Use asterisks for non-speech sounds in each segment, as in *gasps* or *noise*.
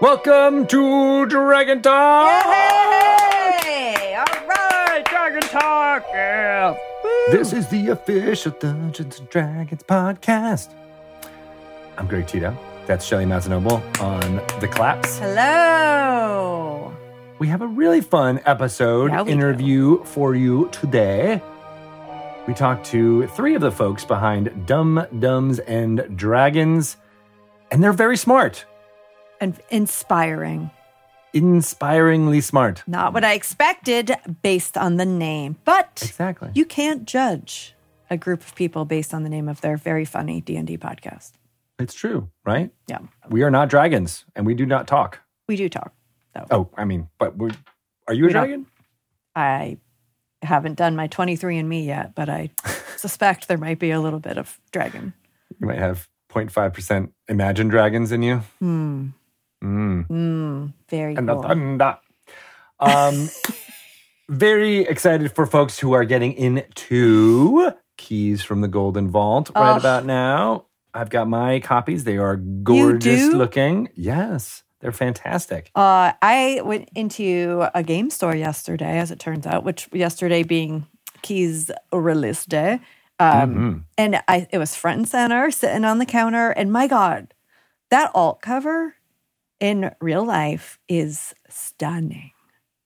Welcome to Dragon Talk. Hey! All right, Dragon Talk. Yeah. This is the official Dungeons and Dragons podcast. I'm Greg Tito. That's Shelly Mazzanoble on the claps. Hello. We have a really fun episode Yeah, we interview for you today. We talked to three of the folks behind Dumb Dumbs and Dragons, and they're very smart, And inspiring. inspiringly smart. Not what I expected based on the name, but Exactly. you can't judge a group of people based on the name of their very funny D&D podcast. It's true, right? Yeah. We are not dragons, and we do not talk. We do talk, though. Oh, I mean, but we're, are you a We dragon? I haven't done my 23andMe yet, but I *laughs* suspect there might be a little bit of dragon. You might have 0.5% Imagine Dragons in you. Hmm. Mm. Mm, very And the cool. thunder. Um, *laughs* very excited for folks who are getting into Keys from the Golden Vault right Oh. about now. I've got my copies. They are gorgeous looking. Yes, they're fantastic. Uh, I went into a game store yesterday, as it turns out, which yesterday being Keys release day. Um, Mhm. And I, it was front and center, sitting on the counter. And my God, that alt cover in real life is stunning.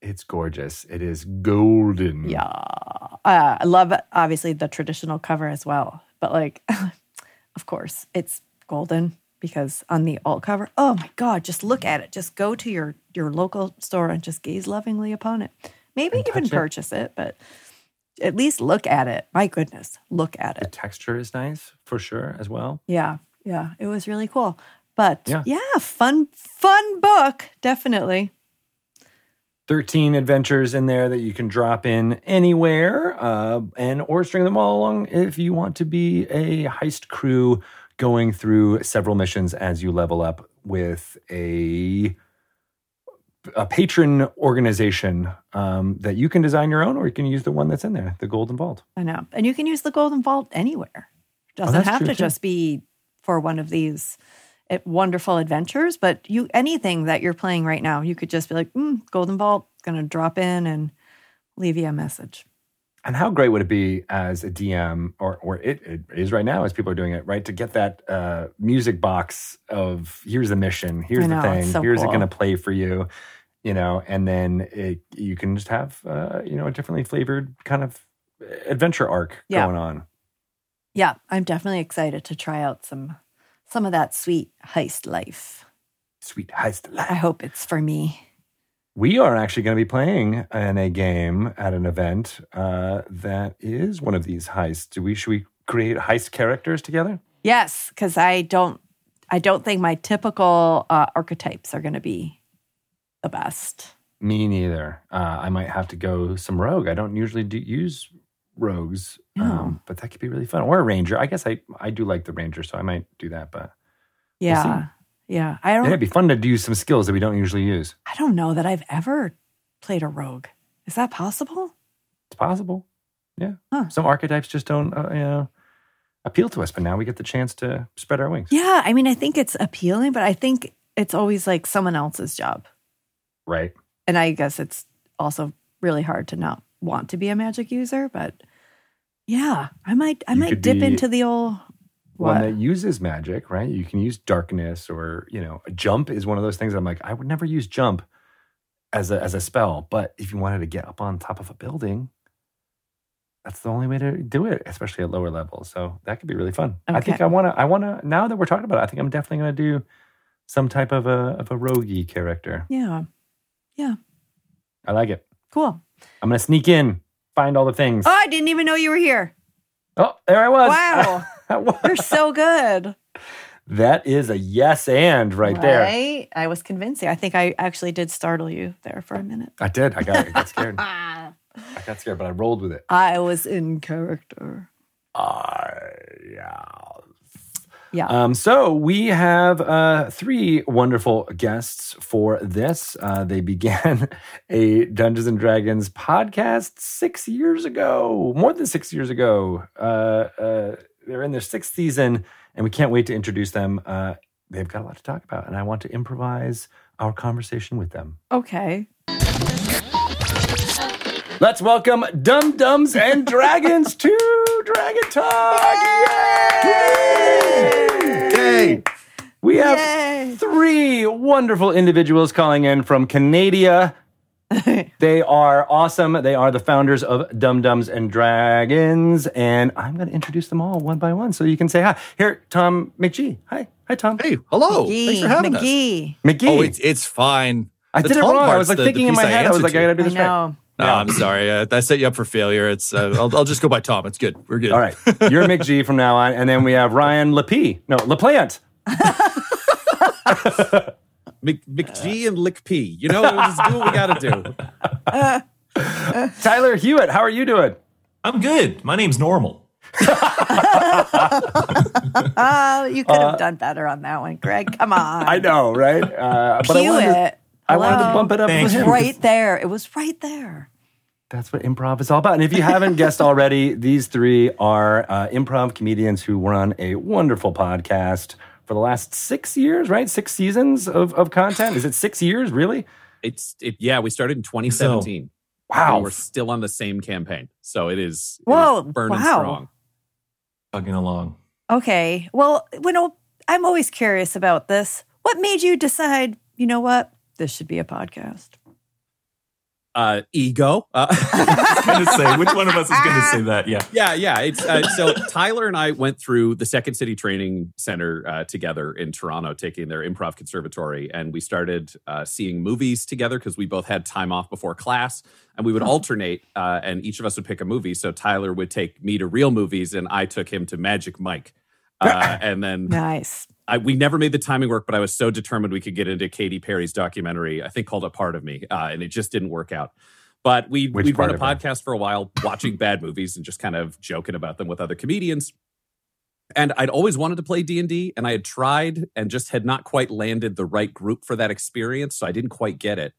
It's gorgeous. It is golden. Yeah. Uh, I love, obviously, the traditional cover as well. But, like, *laughs* of course, it's golden because on the alt cover, oh my God, just look at it. Just go to your, your local store and just gaze lovingly upon it. Maybe And even touch it. purchase it, but at least look at it. My goodness, look at it. The texture is nice for sure as well. Yeah. Yeah. It was really cool. But Yeah. yeah, fun, fun book. Definitely. 13 adventures in there that you can drop in anywhere uh, and or string them all along if you want to be a heist crew going through several missions as you level up with a a patron organization um, that you can design your own or you can use the one that's in there the golden vault I know. And you can use the Golden Vault anywhere. it Doesn't Oh, have to too. just be for one of these wonderful adventures, but you anything that you're playing right now, you could just be like, mm, Golden Vault, going to drop in and leave you a message. and how great would it be as a dm or, or it, it is right now as people are doing it right? To get that uh, music box of here's the mission. Here's know, the thing. so here's it going to play for you you know? And then it, you can just have uh, you know a differently flavored kind of adventure arc Yeah. going on. Yeah, I'm definitely excited to try out some some of that sweet heist life. sweet heist life. I hope it's for me. we are actually going to be playing in a game at an event uh, that is one of these heists do we should we create heist characters together Yes, because I don't I don't think my typical uh, archetypes are going to be the best. Me neither. Uh, I might have to go some rogue. I don't usually do, use rogues, um, but that could be really fun. Or a ranger. I guess I I do like the ranger, so I might do that. But Yeah, yeah. I don't. it'd be fun to do some skills that we don't usually use. I don't know that I've ever played a rogue. Is that possible? It's possible. Yeah. Huh. Some archetypes just don't uh, you know appeal to us, but now we get the chance to spread our wings. Yeah, I mean, I think it's appealing, but I think it's always like someone else's job. Right. And I guess it's also really hard to not want to be a magic user, but yeah, I might I You might dip into the old One that uses magic, right? You can use darkness or, you know, jump is one of those things I'm like, I would never use jump as a as a spell. But if you wanted to get up on top of a building, that's the only way to do it, especially at lower levels. So that could be really fun. I think I wanna I wanna now that we're talking about it, I think I'm definitely gonna do some type of a of a roguey character. Yeah. Yeah. I like it. Cool. I'm gonna sneak in, find all the things. Oh, I didn't even know you were here. Oh, there I was. Wow. *laughs* You're so good. that is a yes and right there. I was convincing. I think I actually did startle you there for a minute. I did. I got I got scared. *laughs* I got scared, but I rolled with it. I was in character. Uh, yeah. Yeah. Um, so we have uh, three wonderful guests for this. Uh, they *laughs* began a Dungeons and Dragons podcast six years ago, more than six years ago. Uh, uh, they're in their sixth season, and we can't wait to introduce them. Uh, they've got a lot to talk about, and I want to improvise our conversation with them. Okay. Let's welcome Dum Dums and Dragons to Dragon Talk. Yay! Yay! We have Yay. three wonderful individuals calling in from Canada. *laughs* they are awesome. They are the founders of Dum Dums and Dragons, and I'm going to introduce them all one by one so you can say hi. Here, Tom McGee. Hi, hi, Tom. Hey, hello. Thanks for having us. McGee. McGee. Oh, it's it's fine. I The did it wrong. I was like the- the thinking in my head. I was answered like, I got to do I this right. Know. No, I'm sorry. Uh, I set you up for failure. It's uh, I'll, I'll just go by Tom. It's good. We're good. All right, you're McGee from now on, and then we have Ryan Lepee. No, Laplant. *laughs* Mc, McGee and Lick P. You know, just do what we got to do. *laughs* Tyler Hewitt. How are you doing? I'm good. My name's Normal. *laughs* Oh, you could have done better on that one, Greg. Come on. I know, right? Uh, but I Cue wanted, to. I wanted to bump it up Thanks. for him. Right there. It was right there. That's what improv is all about. And if you haven't guessed already, these three are uh, improv comedians who run a wonderful podcast for the last six years, right? Six seasons of, of content. Is it six years, really? It's it, yeah. We started in 2017. Wow. We're still on the same campaign, so it is. it is Whoa, burning wow. strong. Bugging along. Okay. Well, you know, I'm always curious about this. What made you decide, you know what? This should be a podcast. Uh, ego. Uh, *laughs* Gonna say which one of us is gonna say that? Yeah. yeah, yeah. It's uh, so Tyler and I went through the Second City Training Center uh, together in Toronto, taking their improv conservatory, and we started uh, seeing movies together because we both had time off before class, and we would alternate, uh, and each of us would pick a movie. So Tyler would take me to real movies, and I took him to Magic Mike. Uh, *laughs* and then Nice. I, we never made the timing work, but I was so determined we could get into Katy Perry's documentary, I think called A Part of Me, uh, and it just didn't work out. But we Which we'd run a of her? podcast for a while, watching bad movies and just kind of joking about them with other comedians. And I'd always wanted to play D and D, and I had tried and just had not quite landed the right group for that experience, so I didn't quite get it.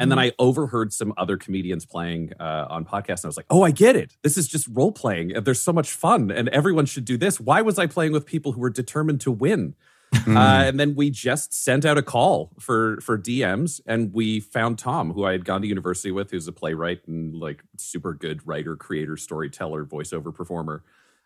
And then I overheard some other comedians playing uh, on podcasts, and I was like, "Oh, I get it. This is just role playing. and There's so much fun, and everyone should do this. Why was I playing with people who were determined to win?" Hmm. Uh, and then we just sent out a call for for DMs, and we found Tom, who I had gone to university with, who's a playwright and like super good writer, creator, storyteller, voiceover performer.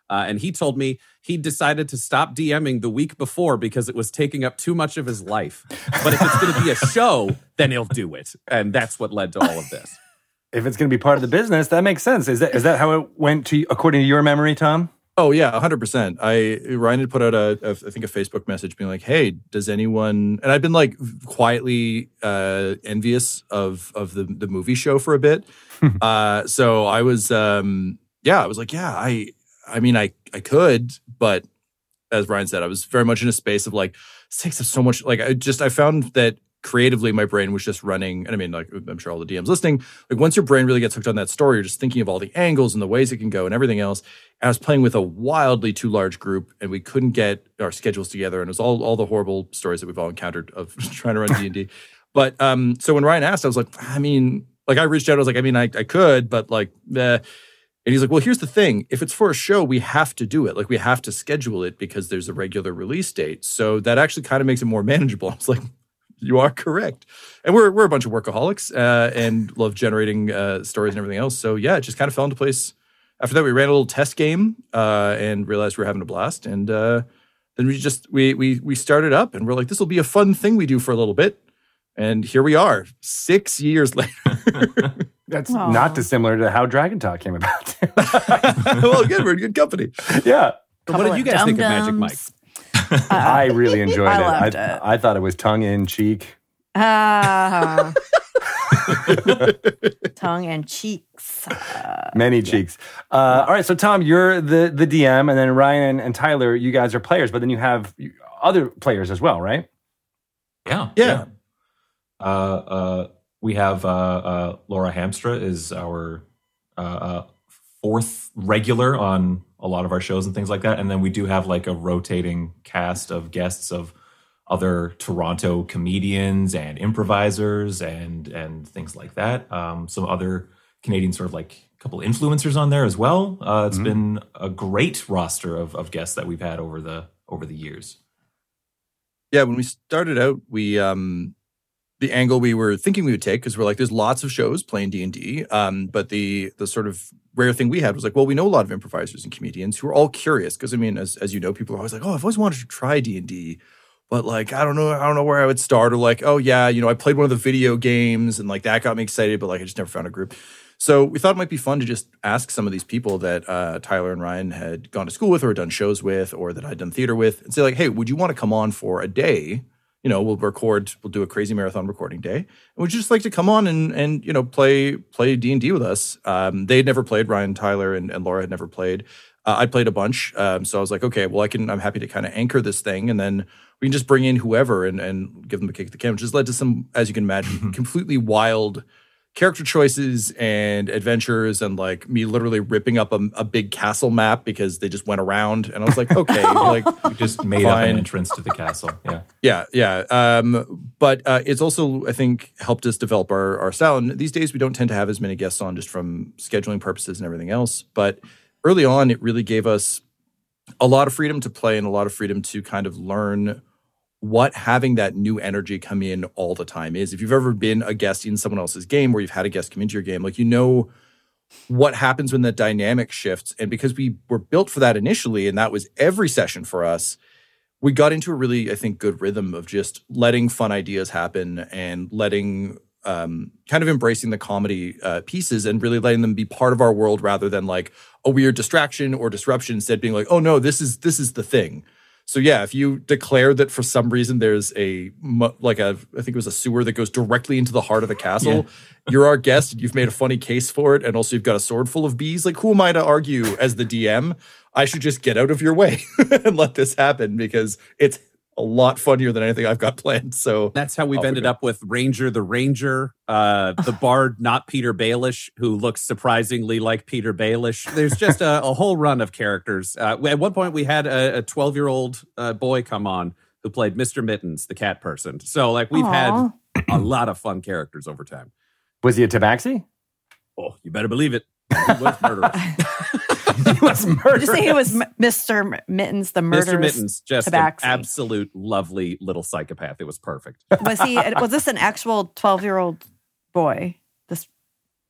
Uh, and he told me he decided to stop DMing the week before because it was taking up too much of his life. But if it's going to be a *laughs* show, then he'll do it, and that's what led to all of this. *laughs* if it's going to be part of the business, that makes sense. Is that is that how it went to according to your memory, Tom? Oh yeah, hundred percent. I Ryan had put out a, a I think a Facebook message being like, "Hey, does anyone?" And I've been like quietly uh, envious of of the the movie show for a bit. *laughs* uh, so I was, um, yeah, I was like, yeah, I, I mean, I I could, but as Ryan said, I was very much in a space of like, this takes up so much. Like, I just I found that creatively my brain was just running and i mean like i'm sure all the dms listening like once your brain really gets hooked on that story you're just thinking of all the angles and the ways it can go and everything else and i was playing with a wildly too large group and we couldn't get our schedules together and it was all all the horrible stories that we've all encountered of *laughs* trying to run *laughs* d&d but um so when ryan asked i was like i mean like i reached out i was like i mean i, I could but like eh. and he's like, well, here's the thing. If it's for a show, we have to do it. Like, we have to schedule it because there's a regular release date. So that actually kind of makes it more *laughs* manageable. I was like, you are correct. And we're, we're a bunch of workaholics uh, and love generating uh, stories and everything else. So yeah, it just kind of fell into place. After that, we ran a little test game uh, and realized we were having a blast. And uh, then we just, we, we, we started up and we're like, this will be a fun thing we do for a little bit. And here we are, six years *laughs* later. That's Aw. not dissimilar to how Dragon Talk came about. *laughs* well, good. We're in good company. yeah. what did you guys think of Magic Mike? *laughs* I really enjoyed I it. loved I, it. I thought it was tongue in cheek. Ah. *laughs* Tongue and cheeks. Uh, *laughs* Many cheeks. Uh, all right, so Tom, you're the the DM, and then Ryan and Tyler, you guys are players, but then you have other players as well, right? Yeah. Yeah. Uh, uh, we have uh, uh, Laura Hamstra is our uh, uh, fourth regular on a lot of our shows and things like that, and then we do have like a rotating cast of guests of other Toronto comedians and improvisers and and things like that. Um, some other Canadian sort of like a couple influencers on there as well. Uh, it's been a great roster of, of guests that we've had over the over the years. Yeah, when we started out, we um the angle we were thinking we would take because we're like, there's lots of shows playing D and D, um, but the the sort of rare thing we had was like, well, we know a lot of improvisers and comedians who are all curious because I mean, as as you know, people are always like, oh, I've always wanted to try D and D, but like, I don't know, I don't know where I would start, or like, oh yeah, you know, I played one of the video games and like that got me excited, but like I just never found a group. So we thought it might be fun to just ask some of these people that uh, Tyler and Ryan had gone to school with or done shows with or that I'd done theater with and say like, hey, would you want to come on for a day? You know, we'll record, we'll do a crazy marathon recording day. And would you just like to come on and and you know play play D and D with us? Um, they had never played. Ryan, Tyler, and, and Laura had never played. Uh, I played a bunch, um, so I was like, okay, well, I can. I'm happy to kind of anchor this thing, and then we can just bring in whoever and and give them a kick at the can, which has led to some, as you can imagine, *laughs* completely wild character choices and adventures and like me literally ripping up a, a, big castle map because they just went around and I was like, okay, *laughs* like we just made fine. up an entrance to the castle. Yeah. Yeah. Yeah. Um, but uh, it's also, I think, helped us develop our, our style. And these days we don't tend to have as many guests on just from scheduling purposes and everything else. But early on, it really gave us a lot of freedom to play and a lot of freedom to kind of learn what having that new energy come in all the time is. If you've ever been a guest in someone else's game where you've had a guest come into your game, like you know what happens when the dynamic shifts. And because we were built for that initially, and that was every session for us, we got into a really, I think, good rhythm of just letting fun ideas happen and letting um, kind of embracing the comedy uh, pieces and really letting them be part of our world rather than like a weird distraction or disruption. Instead, being like, "Oh no, this is this is the thing." So yeah, if you declare that for some reason there's a like a I think it was a sewer that goes directly into the heart of the castle, yeah. you're our guest you've made a funny case for it, and also you've got a sword full of bees. Like who am I to argue as the DM? I should just get out of your way *laughs* and let this happen because it's a lot funnier than anything I've got planned. So that's how we've ended up with Ranger the Ranger, uh, the *laughs* Bard, not Petyr Baelish, who looks surprisingly like Petyr Baelish. There's just a, a whole run of characters. Uh, at one point, we had a 12 year old uh, boy come on who played Mr. Mittens, the cat person. So, like, we've Aww. had a lot of fun characters over time. Was he a tabaxi? Oh, you better believe it. He was murderous. *laughs* *laughs* he was murderous. You say he was Mr. Mittens, the murderer? Mr. Mittens, just tabaxi. an absolute lovely little psychopath. It was perfect. Was he? *laughs* Was this an actual twelve-year-old boy? This.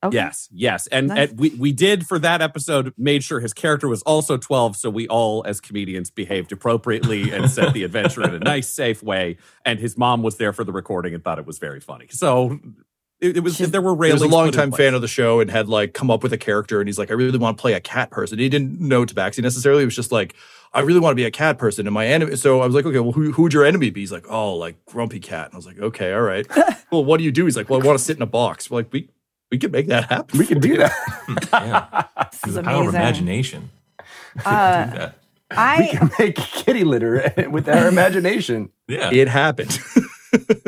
Okay. Yes, yes, and, nice. and we we did for that episode made sure his character was also twelve, so we all as comedians behaved appropriately and set the adventure in a *laughs* nice, safe way. And his mom was there for the recording and thought it was very funny. So it, it was She's, there were railings. He was a longtime fan of the show and had like come up with a character, and he's like, I really want to play a cat person. He didn't know Tabaxi necessarily. It was just like, I really want to be a cat person. And my enemy, so I was like, okay, well, who, who would your enemy be? He's like, oh, like Grumpy Cat. And I was like, okay, all right. *laughs* well, what do you do? He's like, well, I want to sit in a box. We're like, we we can make that happen. We can do that. *laughs* yeah, this the power of imagination. Uh, I we can make kitty litter *laughs* with our imagination. Yeah, it happened.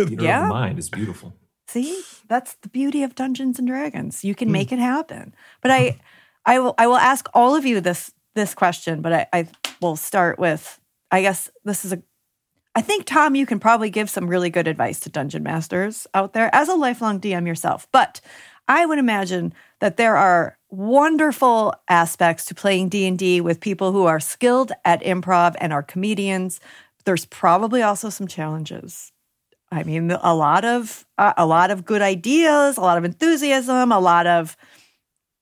yeah, mind is beautiful. See, that's the beauty of Dungeons and Dragons. You can mm. make it happen. But I, I will, I will ask all of you this this question. But I, I will start with, I guess this is a. I think Tom, you can probably give some really good advice to dungeon masters out there as a lifelong DM yourself. But I would imagine that there are wonderful aspects to playing D&D with people who are skilled at improv and are comedians. There's probably also some challenges. I mean, a lot of uh, a lot of good ideas, a lot of enthusiasm, a lot of.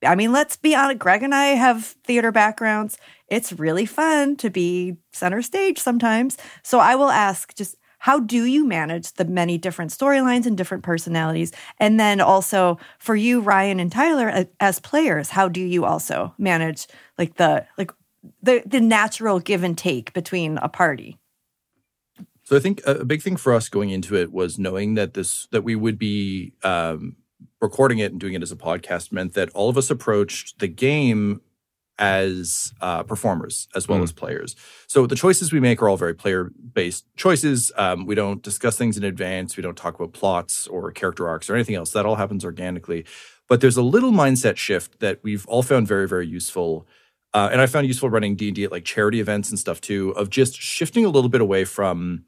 I mean, let's be honest. Greg and I have theater backgrounds. It's really fun to be center stage sometimes. So I will ask, just how do you manage the many different storylines and different personalities? And then also for you, Ryan and Tyler, as players, how do you also manage like the like the the natural give and take between a party? So I think a big thing for us going into it was knowing that this that we would be um, recording it and doing it as a podcast meant that all of us approached the game as uh, performers as well mm. as players. So the choices we make are all very player based choices. Um, we don't discuss things in advance. We don't talk about plots or character arcs or anything else. That all happens organically. But there's a little mindset shift that we've all found very very useful. Uh, and I found useful running D and D at like charity events and stuff too, of just shifting a little bit away from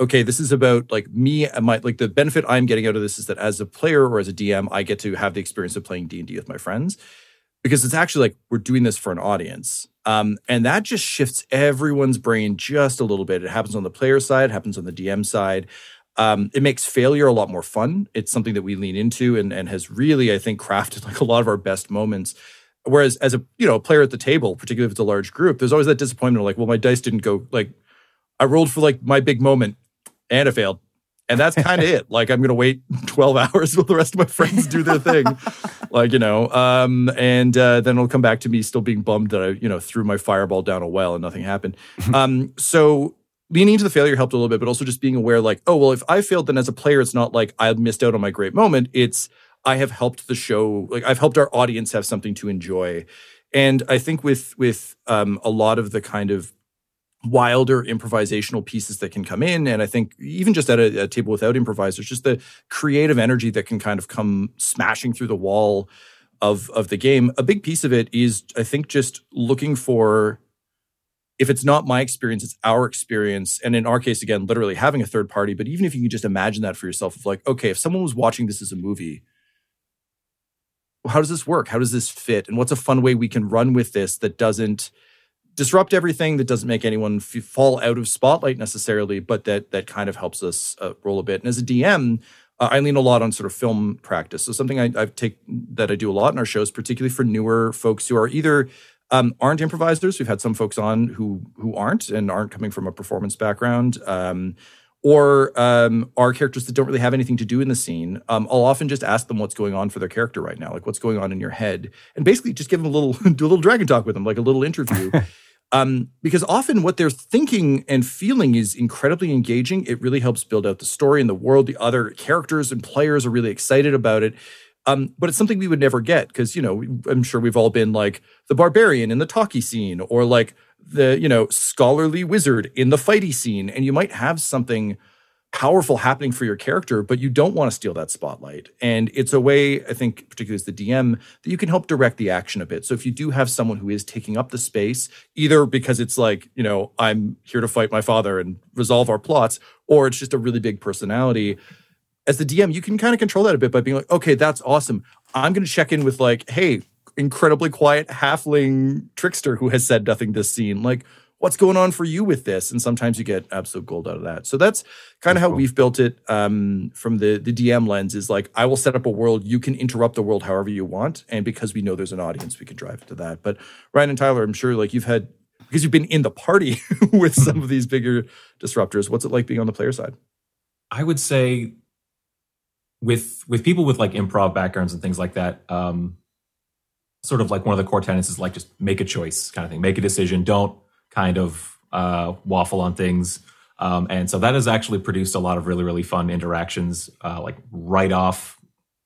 okay, this is about like me and my like the benefit I'm getting out of this is that as a player or as a DM, I get to have the experience of playing D and D with my friends because it's actually like we're doing this for an audience. Um, and that just shifts everyone's brain just a little bit. It happens on the player side, happens on the DM side. Um, it makes failure a lot more fun. It's something that we lean into and, and has really, I think, crafted like a lot of our best moments. Whereas as a you know player at the table, particularly if it's a large group, there's always that disappointment of like, well, my dice didn't go like I rolled for like my big moment and it failed. And that's kind of *laughs* it. Like I'm gonna wait 12 *laughs* hours while the rest of my friends do their thing. like, you know, um, and uh, then it'll come back to me still being bummed that I, you know, threw my fireball down a well and nothing happened. *laughs* um, so leaning into the failure helped a little bit, but also just being aware, like, oh, well, if I failed, then as a player, it's not like I missed out on my great moment. It's I have helped the show, like I've helped our audience have something to enjoy. And I think with with um, a lot of the kind of wilder improvisational pieces that can come in. And I think even just at a, a, table without improvisers, just the creative energy that can kind of come smashing through the wall of of the game. A big piece of it is, I think, just looking for if it's not my experience, it's our experience. And in our case, again, literally having a third party. But even if you can just imagine that for yourself, of like, okay, if someone was watching this as a movie, how does this work? How does this fit? And what's a fun way we can run with this that doesn't disrupt everything that doesn't make anyone f- fall out of spotlight necessarily, but that that kind of helps us uh, roll a bit. And as a DM, uh, I lean a lot on sort of film practice. So something I, I take that I do a lot in our shows, particularly for newer folks who are either um, aren't improvisers. We've had some folks on who who aren't and aren't coming from a performance background. Um, or um, are characters that don't really have anything to do in the scene. Um, I'll often just ask them what's going on for their character right now, like what's going on in your head, and basically just give them a little, *laughs* do a little dragon talk with them, like a little interview, *laughs* Um, because often what they're thinking and feeling is incredibly engaging. It really helps build out the story and the world. The other characters and players are really excited about it. Um, but it's something we would never get because, you know, I'm sure we've all been like the barbarian in the talkie scene or like the, you know, scholarly wizard in the fighty scene. And you might have something powerful happening for your character, but you don't want to steal that spotlight. And it's a way, I think, particularly as the DM, that you can help direct the action a bit. So if you do have someone who is taking up the space, either because it's like, you know, I'm here to fight my father and resolve our plots, or it's just a really big personality. As the DM, you can kind of control that a bit by being like, okay, that's awesome. I'm going to check in with like, hey, incredibly quiet halfling trickster who has said nothing this scene. Like, what's going on for you with this? And sometimes you get absolute gold out of that. So that's kind of how cool. we've built it um, from the the DM lens. Is like I will set up a world. You can interrupt the world however you want, and because we know there's an audience, we can drive it to that. But Ryan and Tyler, I'm sure like you've had because you've been in the party *laughs* with some of these bigger disruptors. What's it like being on the player side? I would say with with people with like improv backgrounds and things like that. Um, sort of like one of the core tenets is like just make a choice kind of thing make a decision don't kind of uh, waffle on things. Um, and so that has actually produced a lot of really, really fun interactions, uh, like right off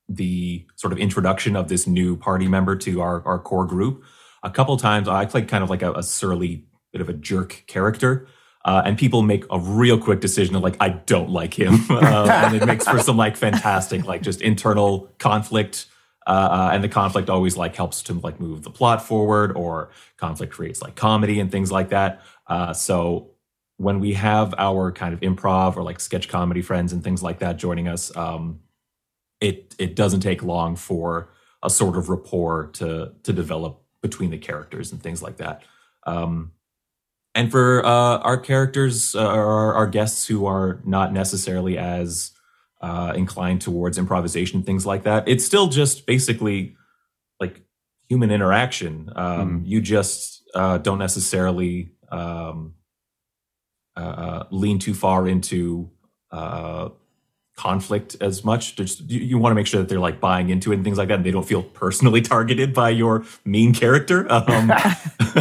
the sort of introduction of this new party member to our, our core group. A couple times I played kind of like a, a surly, bit of a jerk character. Uh, and people make a real quick decision of like, I don't like him. Uh, *laughs* and it makes for some like fantastic, like just internal conflict uh, uh, and the conflict always like helps to like move the plot forward or conflict creates like comedy and things like that. Uh, so when we have our kind of improv or like sketch comedy friends and things like that joining us um, it it doesn't take long for a sort of rapport to to develop between the characters and things like that. Um, and for uh, our characters uh, our, our guests who are not necessarily as uh, inclined towards improvisation, things like that. It's still just basically like human interaction. Um, mm. You just uh, don't necessarily um, uh, uh lean too far into uh, conflict as much. Just, you, you want to make sure that they're like buying into it and things like that, and they don't feel personally *laughs* targeted by your mean character. Um, *laughs*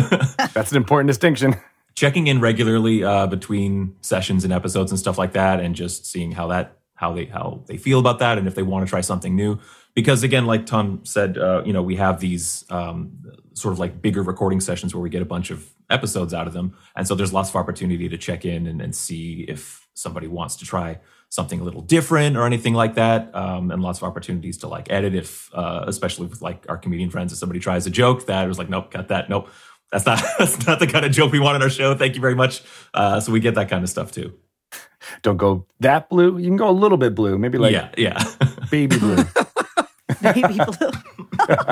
That's an important distinction. Checking in regularly uh, between sessions and episodes and stuff like that, and just seeing how that how they how they feel about that and if they want to try something new. Because again like tom said uh, you know we have these um, sort of like bigger recording sessions where we get a bunch of episodes out of them. And so there's lots of opportunity to check in and, and see if somebody wants to try something a little different or anything like that. Um, and lots of opportunities to like edit if uh, especially with like our comedian friends if somebody tries a joke that was like nope cut that. Nope. That's not *laughs* that's not the kind of joke we want in our show. Thank you very much. Uh, so we get that kind of stuff too don't go that blue. You can go a little bit blue, maybe like yeah, yeah, *laughs* baby blue. *laughs* baby blue. *laughs*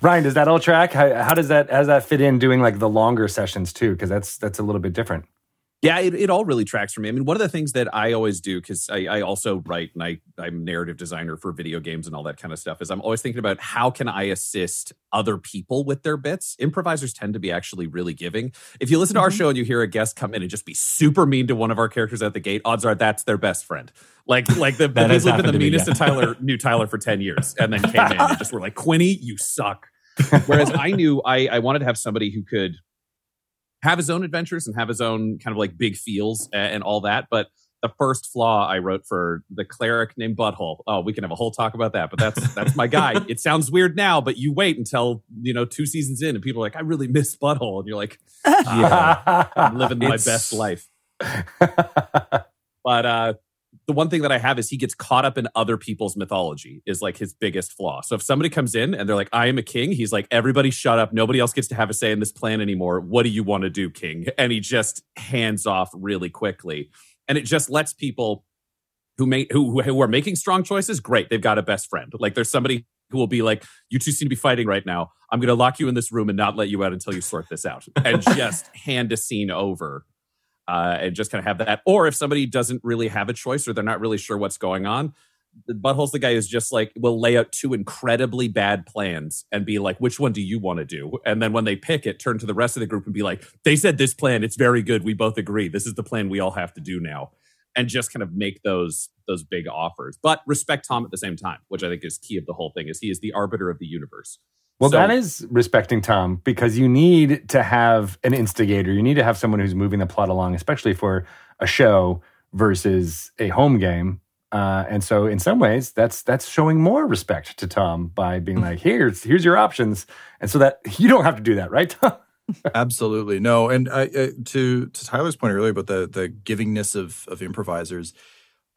Ryan, does that all track? How, how, does that how does that fit in doing like the longer sessions too? Because that's that's a little bit different. Yeah, it, it all really tracks for me. I mean, one of the things that I always do, because I, I also write and I, I'm narrative designer for video games and all that kind of stuff, is I'm always thinking about how can I assist other people with their bits. Improvisers tend to be actually really giving. If you listen to our Mhm. show and you hear a guest come in and just be super mean to one of our characters at the gate, odds are that's their best friend. Like, like the, *laughs* the That has people have been the to me, meanest yeah. to Tyler, knew Tyler for 10 years and then came in and just were like, Quinny, you suck. *laughs* Whereas I knew I, I wanted to have somebody who could have his own adventures and have his own kind of like big feels and, and all that. But the first flaw I wrote for the cleric named Butthole. Oh, we can have a whole talk about that, but that's that's my guy. *laughs* It sounds weird now, but you wait until you know two seasons in, and people are like, "I really miss Butthole," and you're like, *laughs* Yeah. "I'm living my It's- best life." *laughs* But uh, the one thing that I have is he gets caught up in other people's mythology is like his biggest flaw. So if somebody comes in and they're like, I am a king, he's like, everybody shut up. Nobody else gets to have a say in this plan anymore. What do you want to do, king? And he just hands off really quickly. And it just lets people who make who who are making strong choices, great. They've got a best friend. Like there's somebody who will be like, you two seem to be fighting right now. I'm going to lock you in this room and not let you out until you sort this out, and *laughs* just hand a scene over uh, and just kind of have that. Or if somebody doesn't really have a choice or they're not really sure what's going on, the butthole's the guy who's just like will lay out two incredibly bad plans and be like, which one do you want to do? And then when they pick it, turn to the rest of the group and be like, they said this plan, it's very good. We both agree. This is the plan we all have to do now. And just kind of make those those big offers. But respect Tom at the same time, which I think is key of the whole thing, is he is the arbiter of the universe. Well, So- that is respecting Tom because you need to have an instigator. You need to have someone who's moving the plot along, especially for a show versus a home game. Uh, and so, in some ways, that's that's showing more respect to Tom by being like, *laughs* "Here's here's your options," and so that *laughs* you don't have to do that, right, Tom? Absolutely no, and I, uh, to to Tyler's point earlier about the the givingness of of improvisers,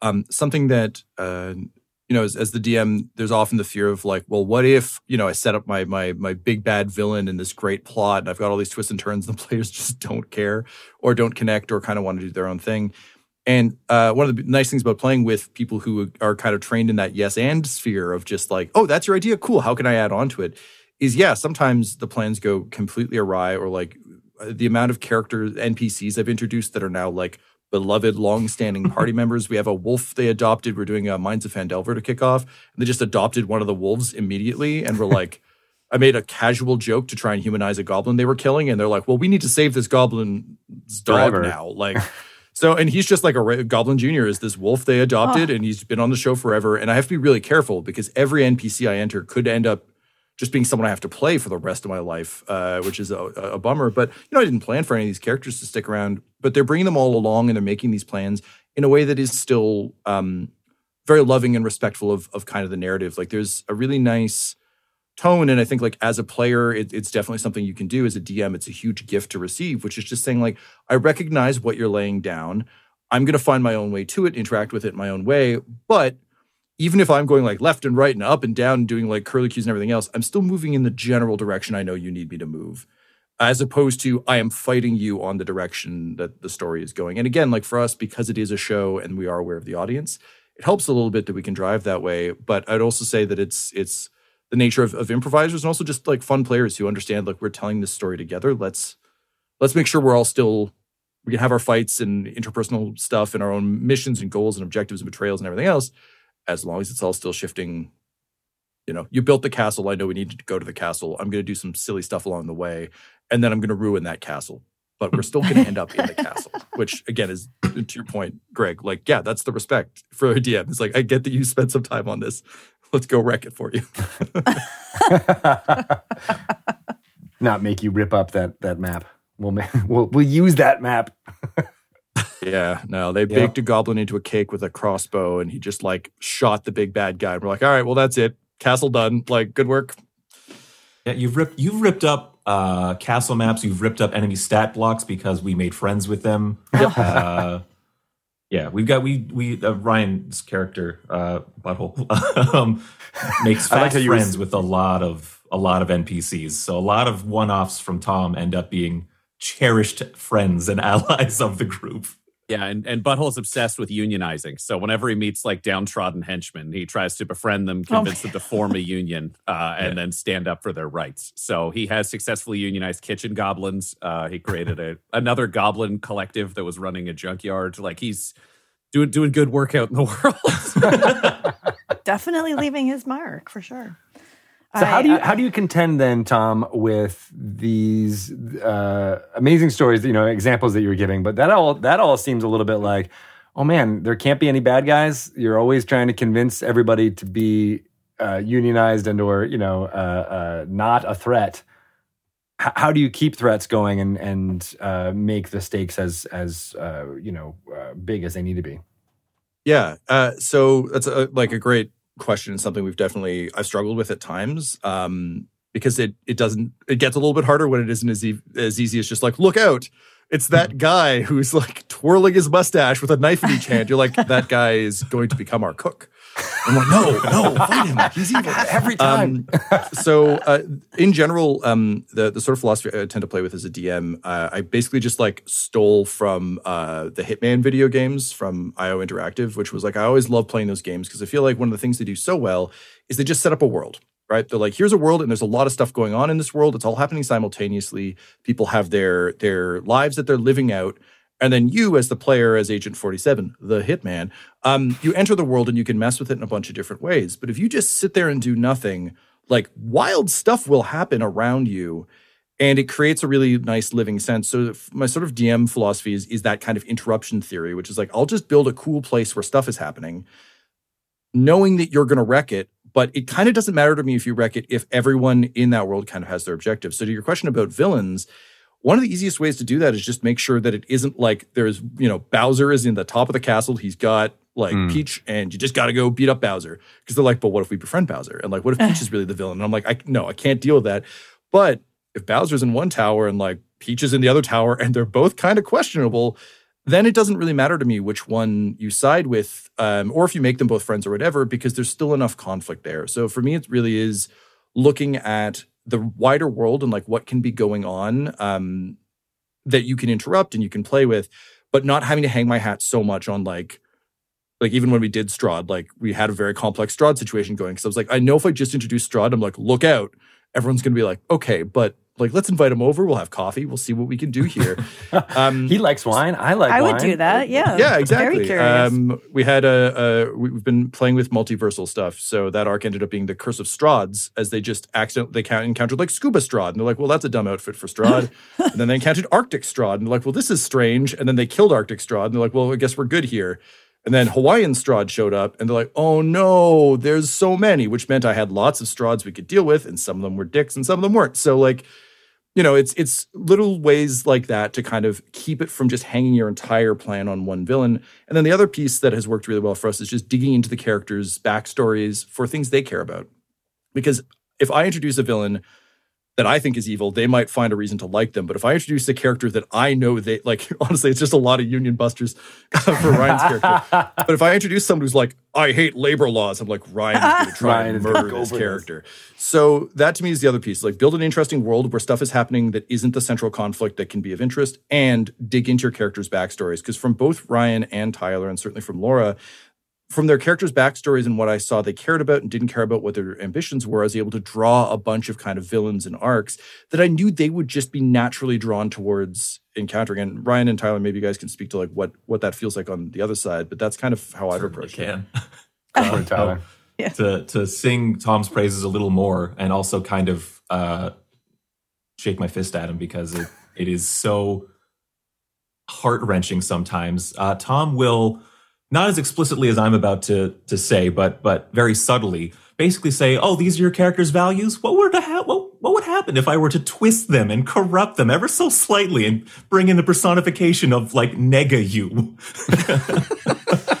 um, something that uh, you know as, as the DM, there's often the fear of like, well, what if you know I set up my my my big bad villain in this great plot, and I've got all these twists and turns, *laughs* and the players just don't care or don't connect or kind of want to do their own thing. And uh, one of the nice things about playing with people who are kind of trained in that yes and sphere of just like, oh, that's your idea, cool. How can I add on to it? Is yeah, sometimes the plans go completely awry, or like uh, the amount of characters NPCs I've introduced that are now like beloved, long-standing *laughs* party members. We have a wolf they adopted. We're doing a Mines of Phandelver to kick off, and they just adopted one of the wolves immediately, and we're like. I made a casual joke to try and humanize a goblin they were killing, and they're like, "Well, we need to save this goblin's dog Forever. now." Like, *laughs* so, and he's just like a Goblin Junior is this wolf they adopted, ah. and he's been on the show forever. And I have to be really careful because every NPC I enter could end up just being someone I have to play for the rest of my life, uh, which is a, a bummer. But you know, I didn't plan for any of these characters to stick around, but they're bringing them all along and they're making these plans in a way that is still um, very loving and respectful of of kind of the narrative. Like, there's a really nice tone and i think like as a player it, it's definitely something you can do as a dm it's a huge gift to receive which is just saying like i recognize what you're laying down i'm going to find my own way to it interact with it my own way but even if i'm going like left and right and up and down and doing like curlicues and everything else i'm still moving in the general direction i know you need me to move as opposed to i am fighting you on the direction that the story is going. And again like for us because it is a show and we are aware of the audience it helps a little bit that we can drive that way. But i'd also say that it's it's the nature of, of improvisers and also just like fun players who understand like we're telling this story together. Let's let's make sure we're all still we can have our fights and interpersonal stuff and our own missions and goals and objectives and betrayals and everything else as long as it's all still shifting you know you built the castle. I know we need to go to the castle. I'm going to do some silly stuff along the way and then i'm going to ruin that castle. But we're still going to end up in the castle *laughs* which again is to your point greg like yeah that's the respect for a dm it's like i get that you spent some time on this. Let's go wreck it for you. *laughs* Not make you rip up that that map. We'll *laughs* we'll we'll use that map. Yeah, no, they Yeah. baked a goblin into a cake with a crossbow and he just like shot the big bad guy. And we're like, all right, well, that's it. Castle done. Like, good work. Yeah, you've ripped you've ripped up uh, castle maps. You've ripped up enemy stat blocks because we made friends with them. *laughs* uh, yeah, we've got we we uh, Ryan's character uh, butthole *laughs* um, makes I like fast friends res- with a lot of a lot of NPCs. So a lot of one offs from Tom end up being cherished friends and *laughs* allies of the group. Yeah, and, and Butthole's obsessed with unionizing. So whenever he meets like downtrodden henchmen, he tries to befriend them, convince them to form a *laughs* union, uh, and then stand up for their rights. So he has successfully unionized kitchen goblins. Uh, he created a another goblin collective that was running a junkyard. Like he's doing doing good work out in the *laughs* world. Definitely leaving his mark for sure. So how do you I- how do you contend then, Tom, with these uh, amazing stories? You know, examples that you're giving, but that all that all seems a little bit like, oh man, there can't be any bad guys. You're always trying to convince everybody to be uh, unionized and or you know uh, uh, not a threat. H- how do you keep threats going and and uh, make the stakes as as uh, you know uh, big as they need to be? Yeah. Uh, so that's a, like a great question is something we've definitely I've struggled with at times um, because it it doesn't it gets a little bit harder when it isn't as, e- as easy as just like look out. It's that guy who's like twirling his mustache with a knife in each hand. You're like that guy is going to become our cook. I'm like no no fight him. He's evil *laughs* Every time. Um, *laughs* so, uh, in general, um, the the sort of philosophy I tend to play with as a DM, uh, I basically just like stole from uh, the Hitman video games from IO Interactive, which was like I always love playing those games because I feel like one of the things they do so well is they just set up a world. Right? They're like, here's a world, and there's a lot of stuff going on in this world. It's all happening simultaneously. People have their their lives that they're living out, and then you, as the player, as Agent 47, the hitman, um, you enter the world and you can mess with it in a bunch of different ways. But if you just sit there and do nothing, like wild stuff will happen around you and it creates a really nice living sense. So my sort of DM philosophy is, is that kind of interruption theory, which is like, I'll just build a cool place where stuff is happening, knowing that you're going to wreck it. But it kind of doesn't matter to me if you wreck it if everyone in that world kind of has their objective. So to your question about villains, one of the easiest ways to do that is just make sure that it isn't like there's, you know, Bowser is in the top of the castle. He's got like Mm. Peach and you just got to go beat up Bowser. Because they're like, but what if we befriend Bowser? And like, what if Peach is really the villain? And I'm like, I, no, I can't deal with that. But if Bowser's in one tower and like Peach is in the other tower and they're both kind of questionable, then it doesn't really matter to me which one you side with, um, or if you make them both friends or whatever, because there's still enough conflict there. So for me, it really is looking at the wider world and like what can be going on um, that you can interrupt and you can play with, but not having to hang my hat so much on like, like even when we did Strahd, like we had a very complex Strahd situation going. Cause I was like, I know if I just introduce Strahd, I'm like, look out. Everyone's gonna be like, okay, but like let's invite him over. We'll have coffee. We'll see what we can do here. *laughs* Um, He likes wine. I like. Wine. I would do that. Yeah. yeah, exactly. Very curious. Um, we had a, a we- we've been playing with multiversal stuff, so that arc ended up being the Curse of Strahds, as they just accidentally they encountered like Scuba Strahd, and they're like, well, that's a dumb outfit for Strahd. *laughs* and then they encountered Arctic Strahd, and they're like, well, this is strange. And then they killed Arctic Strahd, and they're like, well, I guess we're good here. And then Hawaiian Strahd showed up, and they're like, oh no, there's so many, which meant I had lots of Strahds we could deal with, and some of them were dicks, and some of them weren't. So like you know, it's it's little ways like that to kind of keep it from just hanging your entire plan on one villain. And then the other piece that has worked really well for us is just digging into the characters' backstories for things they care about. Because if I introduce a villain that I think is evil, they might find a reason to like them. But if I introduce a character that I know they like, *laughs* honestly, it's just a lot of union busters *laughs* for Ryan's character. *laughs* But if I introduce someone who's like, I hate labor laws, I'm like, Ryan is going to try Ryan and murder this for this. character. So that to me is the other piece. Like build an interesting world where stuff is happening that isn't the central conflict that can be of interest and dig into your characters' backstories. Because from both Ryan and Tyler, and certainly from Laura, from their characters' backstories and what I saw they cared about and didn't care about what their ambitions were, I was able to draw a bunch of kind of villains and arcs that I knew they would just be naturally drawn towards encountering. And Ryan and Tyler, maybe you guys can speak to like what what that feels like on the other side, but that's kind of how I've Certainly approached it. can. *laughs* Sorry, Tyler. to to sing Tom's praises a little more and also kind of uh, shake my fist at him because it, it is so heart wrenching sometimes. Uh, Tom will not as explicitly as I'm about to to say, but but very subtly, basically say, "Oh, these are your character's values. What were to ha- what what would happen if I were to twist them and corrupt them ever so slightly and bring in the personification of like nega you?" *laughs*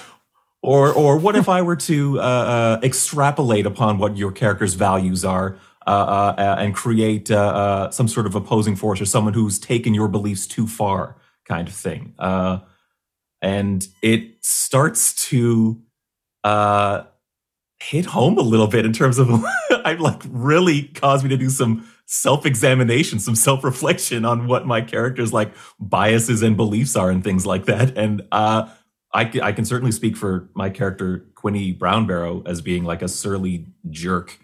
Or, or what if I were to uh, uh, extrapolate upon what your character's values are uh, uh, and create uh, uh, some sort of opposing force or someone who's taken your beliefs too far, kind of thing? And it starts to uh, hit home a little bit in terms of *laughs* I like really caused me to do some self-examination, some self-reflection on what my character's like biases and beliefs are and things like that. And uh, I, I can certainly speak for my character Quinny Brownbarrow as being like a surly jerk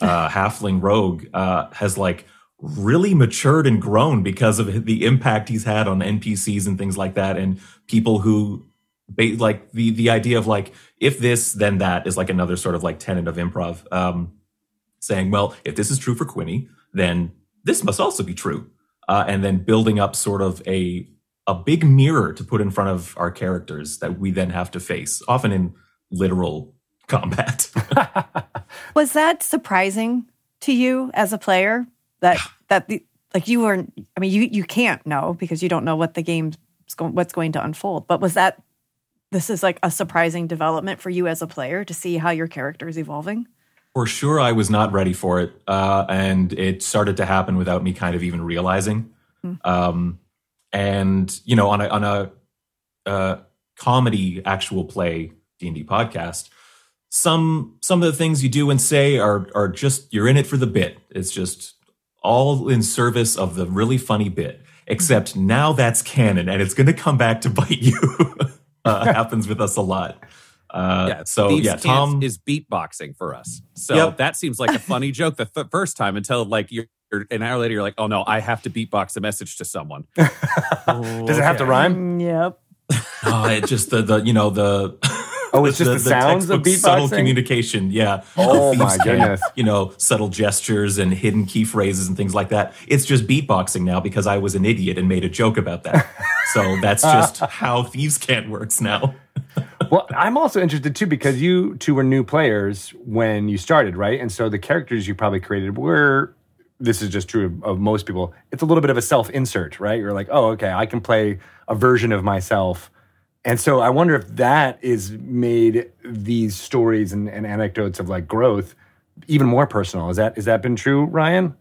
uh, *laughs* halfling rogue uh, has like really matured and grown because of the impact he's had on NPCs and things like that, and people who like the the idea of like if this then that is like another sort of like tenet of improv, um, saying well if this is true for Quinny, then this must also be true, uh, and then building up sort of a a big mirror to put in front of our characters that we then have to face, often in literal combat. *laughs* *laughs* Was that surprising to you as a player? That that the like you weren't. I mean you you can't know because you don't know what the game's going what's going to unfold. But was that this is like a surprising development for you as a player to see how your character is evolving? For sure, I was not ready for it, uh, and it started to happen without me kind of even realizing. Mm. Um, and you know, on a on a uh, comedy actual play D and D podcast, some some of the things you do and say are are just you're in it for the bit. It's just all in service of the really funny bit. Except now that's canon, and it's going to come back to bite you. *laughs* uh, happens with us a lot. Uh, yeah, so Steve's yeah, Tom is beatboxing for us. So yep. that seems like a funny joke the th- first time until like you're an hour later, you're like, oh no, I have to beatbox a message to someone. *laughs* Does it have to rhyme? Mm, yep. *laughs* oh, it just the the you know the Oh, it's just the, the, sounds of beatboxing. Subtle communication, yeah. Oh *laughs* my goodness! You know, subtle gestures and hidden key phrases and things like that. It's just beatboxing now because I was an idiot and made a joke about that. *laughs* so that's just how thieves' cant works now. *laughs* well, I'm also interested too because you two were new players when you started, right? And so the characters you probably created were. This is just true of, of most people. It's a little bit of a self insert, right? You're like, oh, okay, I can play a version of myself and so I wonder if that is made these stories and, and anecdotes of like growth even more personal. Is that has that been true, Ryan?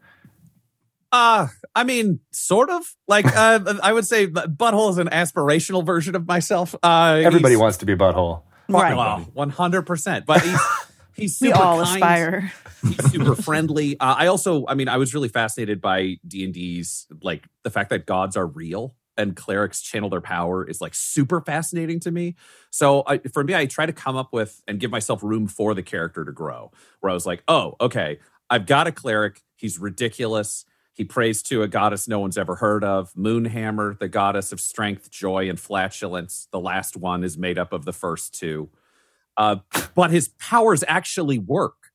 Uh, I mean, sort of. Like, *laughs* uh, I would say Butthole is an aspirational version of myself. Uh, Everybody wants to be Butthole. Right. One hundred percent. But he's *laughs* he's super we all kind. aspire. He's super friendly. Uh, I also, I mean, I was really fascinated by D and D's like the fact that gods are real and clerics channel their power is like super fascinating to me. So I, for me, I try to come up with and give myself room for the character to grow. Where I was like, oh, okay, I've got a cleric. He's ridiculous. He prays to a goddess no one's ever heard of, Moonhammer, the goddess of strength, joy, and flatulence. The last one is made up of the first two. Uh, but his powers actually work.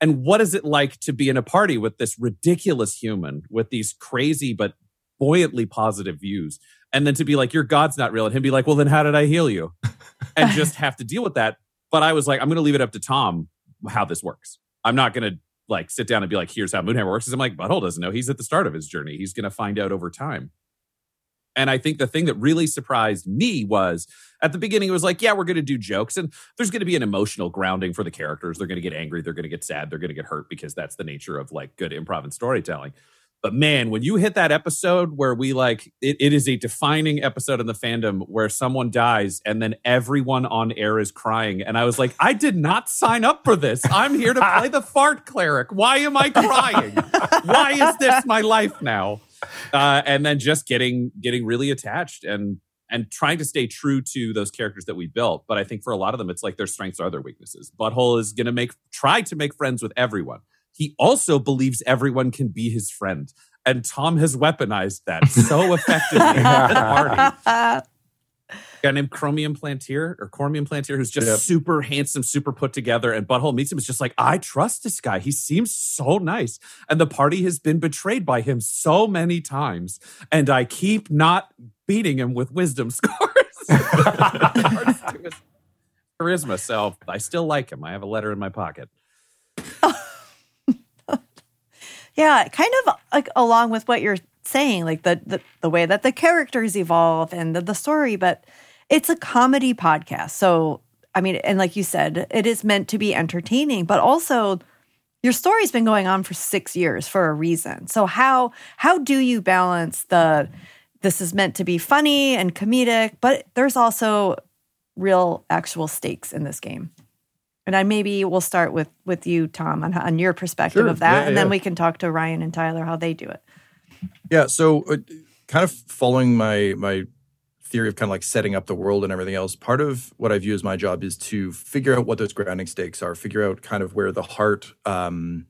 And what is it like to be in a party with this ridiculous human with these crazy but buoyantly positive views. And then to be like, your God's not real. And him be like, well, then how did I heal you? *laughs* and just have to deal with that. But I was like, I'm going to leave it up to Tom how this works. I'm not going to like sit down and be like, here's how Moonhammer works. Because I'm like, Butthole doesn't know. He's at the start of his journey. He's going to find out over time. And I think the thing that really surprised me was at the beginning, it was like, yeah, we're going to do jokes and there's going to be an emotional grounding for the characters. They're going to get angry. They're going to get sad. They're going to get hurt because that's the nature of like good improv and storytelling. But man, when you hit that episode where we like it, it is a defining episode in the fandom where someone dies and then everyone on air is crying. And I was like, I did not sign up for this. I'm here to play the fart cleric. Why am I crying? Why is this my life now? Uh, and then just getting getting really attached and and trying to stay true to those characters that we built. But I think for a lot of them, it's like their strengths are their weaknesses. Butthole is gonna make try to make friends with everyone he also believes everyone can be his friend. And Tom has weaponized that so *laughs* effectively Party *laughs* guy named Chromium Plantier or Chromium Plantier, who's just yep. super handsome, super put together. And Butthole meets him. Is just like, I trust this guy. He seems so nice. And the party has been betrayed by him so many times. And I keep not beating him with wisdom *laughs* scores. charisma. So I still like him. I have a letter in my pocket. Yeah, kind of like along with what you're saying, like the the, the way that the characters evolve and the, the story, but it's a comedy podcast. So I mean, and like you said, it is meant to be entertaining, but also your story's been going on for six years for a reason. So how how do you balance the this is meant to be funny and comedic, but there's also real actual stakes in this game? And I maybe we'll start with with you, Tom, on on your perspective Sure. of that, Yeah, and then we can talk to Ryan and Tyler how they do it. Yeah, so uh, kind of following my my theory of kind of like setting up the world and everything else. Part of what I view as my job is to figure out what those grounding stakes are, figure out kind of where the heart um,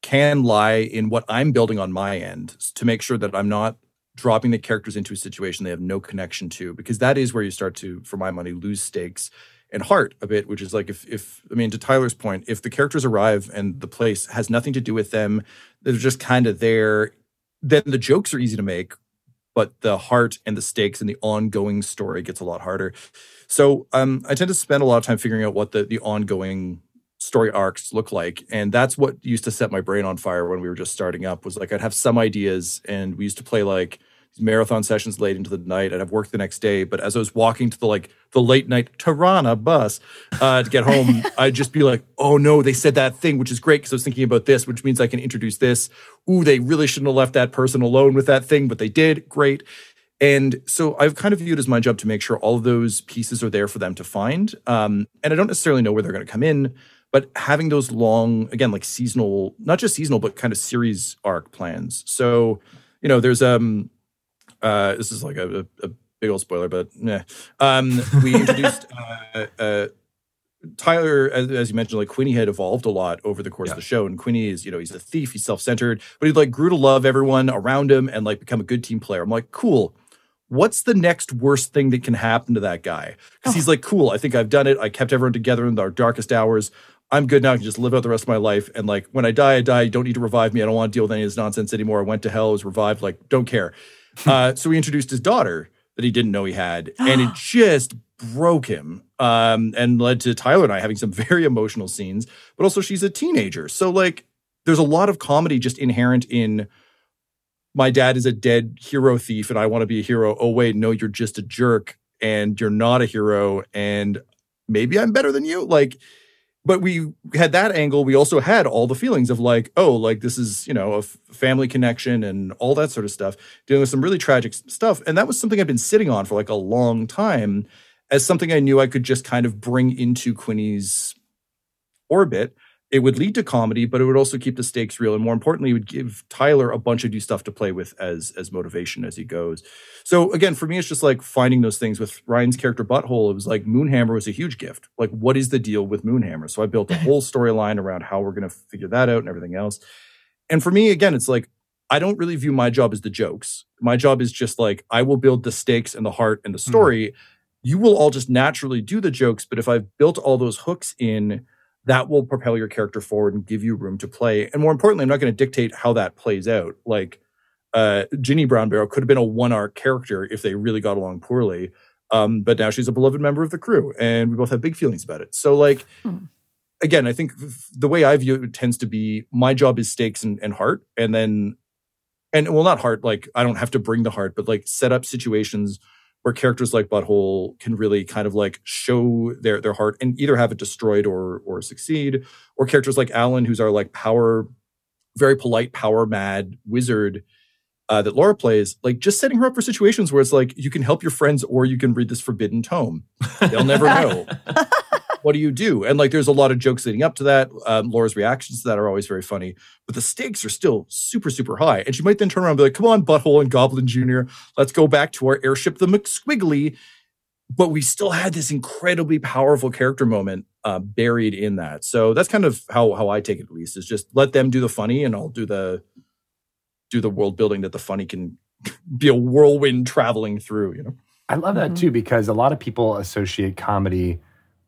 can lie in what I'm building on my end to make sure that I'm not dropping the characters into a situation they have no connection to, because that is where you start to, for my money, lose stakes and heart a bit, which is like if if I mean to Tyler's point, if the characters arrive and the place has nothing to do with them, they're just kind of there, then the jokes are easy to make, but the heart and the stakes and the ongoing story gets a lot harder. So um, I tend to spend a lot of time figuring out what the the ongoing story arcs look like, and that's what used to set my brain on fire when we were just starting up. Was like I'd have some ideas, and we used to play like marathon sessions late into the night. And I'd have worked the next day, but as I was walking to the like the late night Toronto bus uh, to get home, *laughs* I'd just be like, "Oh no, they said that thing," which is great because I was thinking about this, which means I can introduce this. Ooh, they really shouldn't have left that person alone with that thing, but they did. Great. And so I've kind of viewed as my job to make sure all of those pieces are there for them to find. Um, and I don't necessarily know where they're going to come in, but having those long, again, like seasonal, not just seasonal, but kind of series arc plans. So, you know, there's um, uh, this is like a, a, a big old spoiler, but yeah. Um, we introduced *laughs* uh, uh, Tyler, as, as you mentioned, like Quinny had evolved a lot over the course Yeah. of the show, and Quinny is, you know, he's a thief, he's self-centered, but he like grew to love everyone around him and like become a good team player. I'm like, cool. What's the next worst thing that can happen to that guy? Because he's like, cool. I think I've done it. I kept everyone together in our darkest hours. I'm good now. I can just live out the rest of my life. And like, when I die, I die. You don't need to revive me. I don't want to deal with any of this nonsense anymore. I went to hell. I was revived. Like, don't care. *laughs* uh, so he introduced his daughter that he didn't know he had, and it *gasps* just broke him um, and led to Tyler and I having some *laughs* very emotional scenes. But also, she's a teenager, so like, there's a lot of comedy just inherent in my dad is a dead hero thief, and I want to be a hero. Oh wait, no, you're just a jerk, and you're not a hero, and maybe I'm better than you. Like, but we had that angle. We also had all the feelings of like, oh, like this is, you know, a f- family connection and all that sort of stuff, dealing with some really tragic stuff. And that was something I've been sitting on for like a long time as something I knew I could just kind of bring into Quinny's orbit. It would lead to comedy, but it would also keep the stakes real. And more importantly, it would give Tyler a bunch of new stuff to play with as as motivation as he goes. So again, for me, it's just like finding those things with Ryan's character Butthole. It was like Moonhammer was a huge gift. Like, what is the deal with Moonhammer? So I built a whole storyline around how we're going to figure that out and everything else. And for me, again, it's like I don't really view my job as the jokes. My job is just like I will build the stakes and the heart and the hmm. story. You will all just naturally do the jokes, but if I've built all those hooks in, that will propel your character forward and give you room to play. And more importantly, I'm not going to dictate how that plays out. Like uh, Ginny Brown Barrow could have been a one arc character if they really got along poorly. Um, but now she's a beloved member of the crew, and we both have big feelings about it. So, like, Hmm. again, I think the way I view it tends to be my job is stakes and, and heart, and then, and well, not heart. Like, I don't have to bring the heart, but like set up situations where characters like Butthole can really kind of like show their their heart and either have it destroyed or or succeed, or characters like Alan, who's our like power, very polite, power mad wizard uh, that Laura plays, like just setting her up for situations where it's like you can help your friends or you can read this forbidden tome. They'll never *laughs* know. What do you do? And like there's a lot of jokes leading up to that. Um, Laura's reactions to that are always very funny, but the stakes are still super, super high. And she might then turn around and be like, come on, Butthole and Goblin Jr., let's go back to our airship, the McSquiggly. But we still had this incredibly powerful character moment uh, buried in that. So that's kind of how how I take it at least, is just let them do the funny and I'll do the do the world building that the funny can *laughs* be a whirlwind traveling through, you know? I love that too because a lot of people associate comedy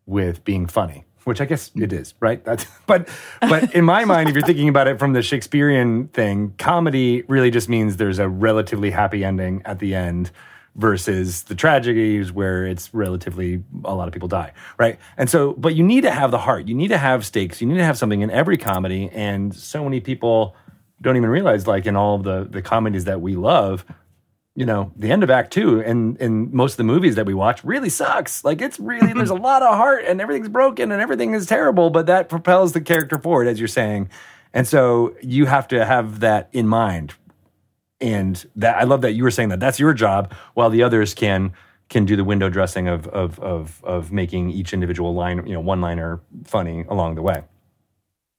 with being funny, which I guess mm-hmm. it is, right? That's, but but in my mind, if you're thinking about it from the Shakespearean thing, comedy really just means there's a relatively happy ending at the end versus the tragedies where it's relatively a lot of people die, right? And so, but you need to have the heart. You need to have stakes. You need to have something in every comedy, and so many people don't even realize, like in all of the the comedies that we love, you know, the end of Act Two and in most of the movies that we watch really sucks. Like it's really there's a *laughs* lot of heart and everything's broken and everything is terrible, but that propels the character forward, as you're saying. And so you have to have that in mind. And that I love that you were saying that that's your job, while the others can can do the window dressing of of of of making each individual line, you know, one liner funny along the way.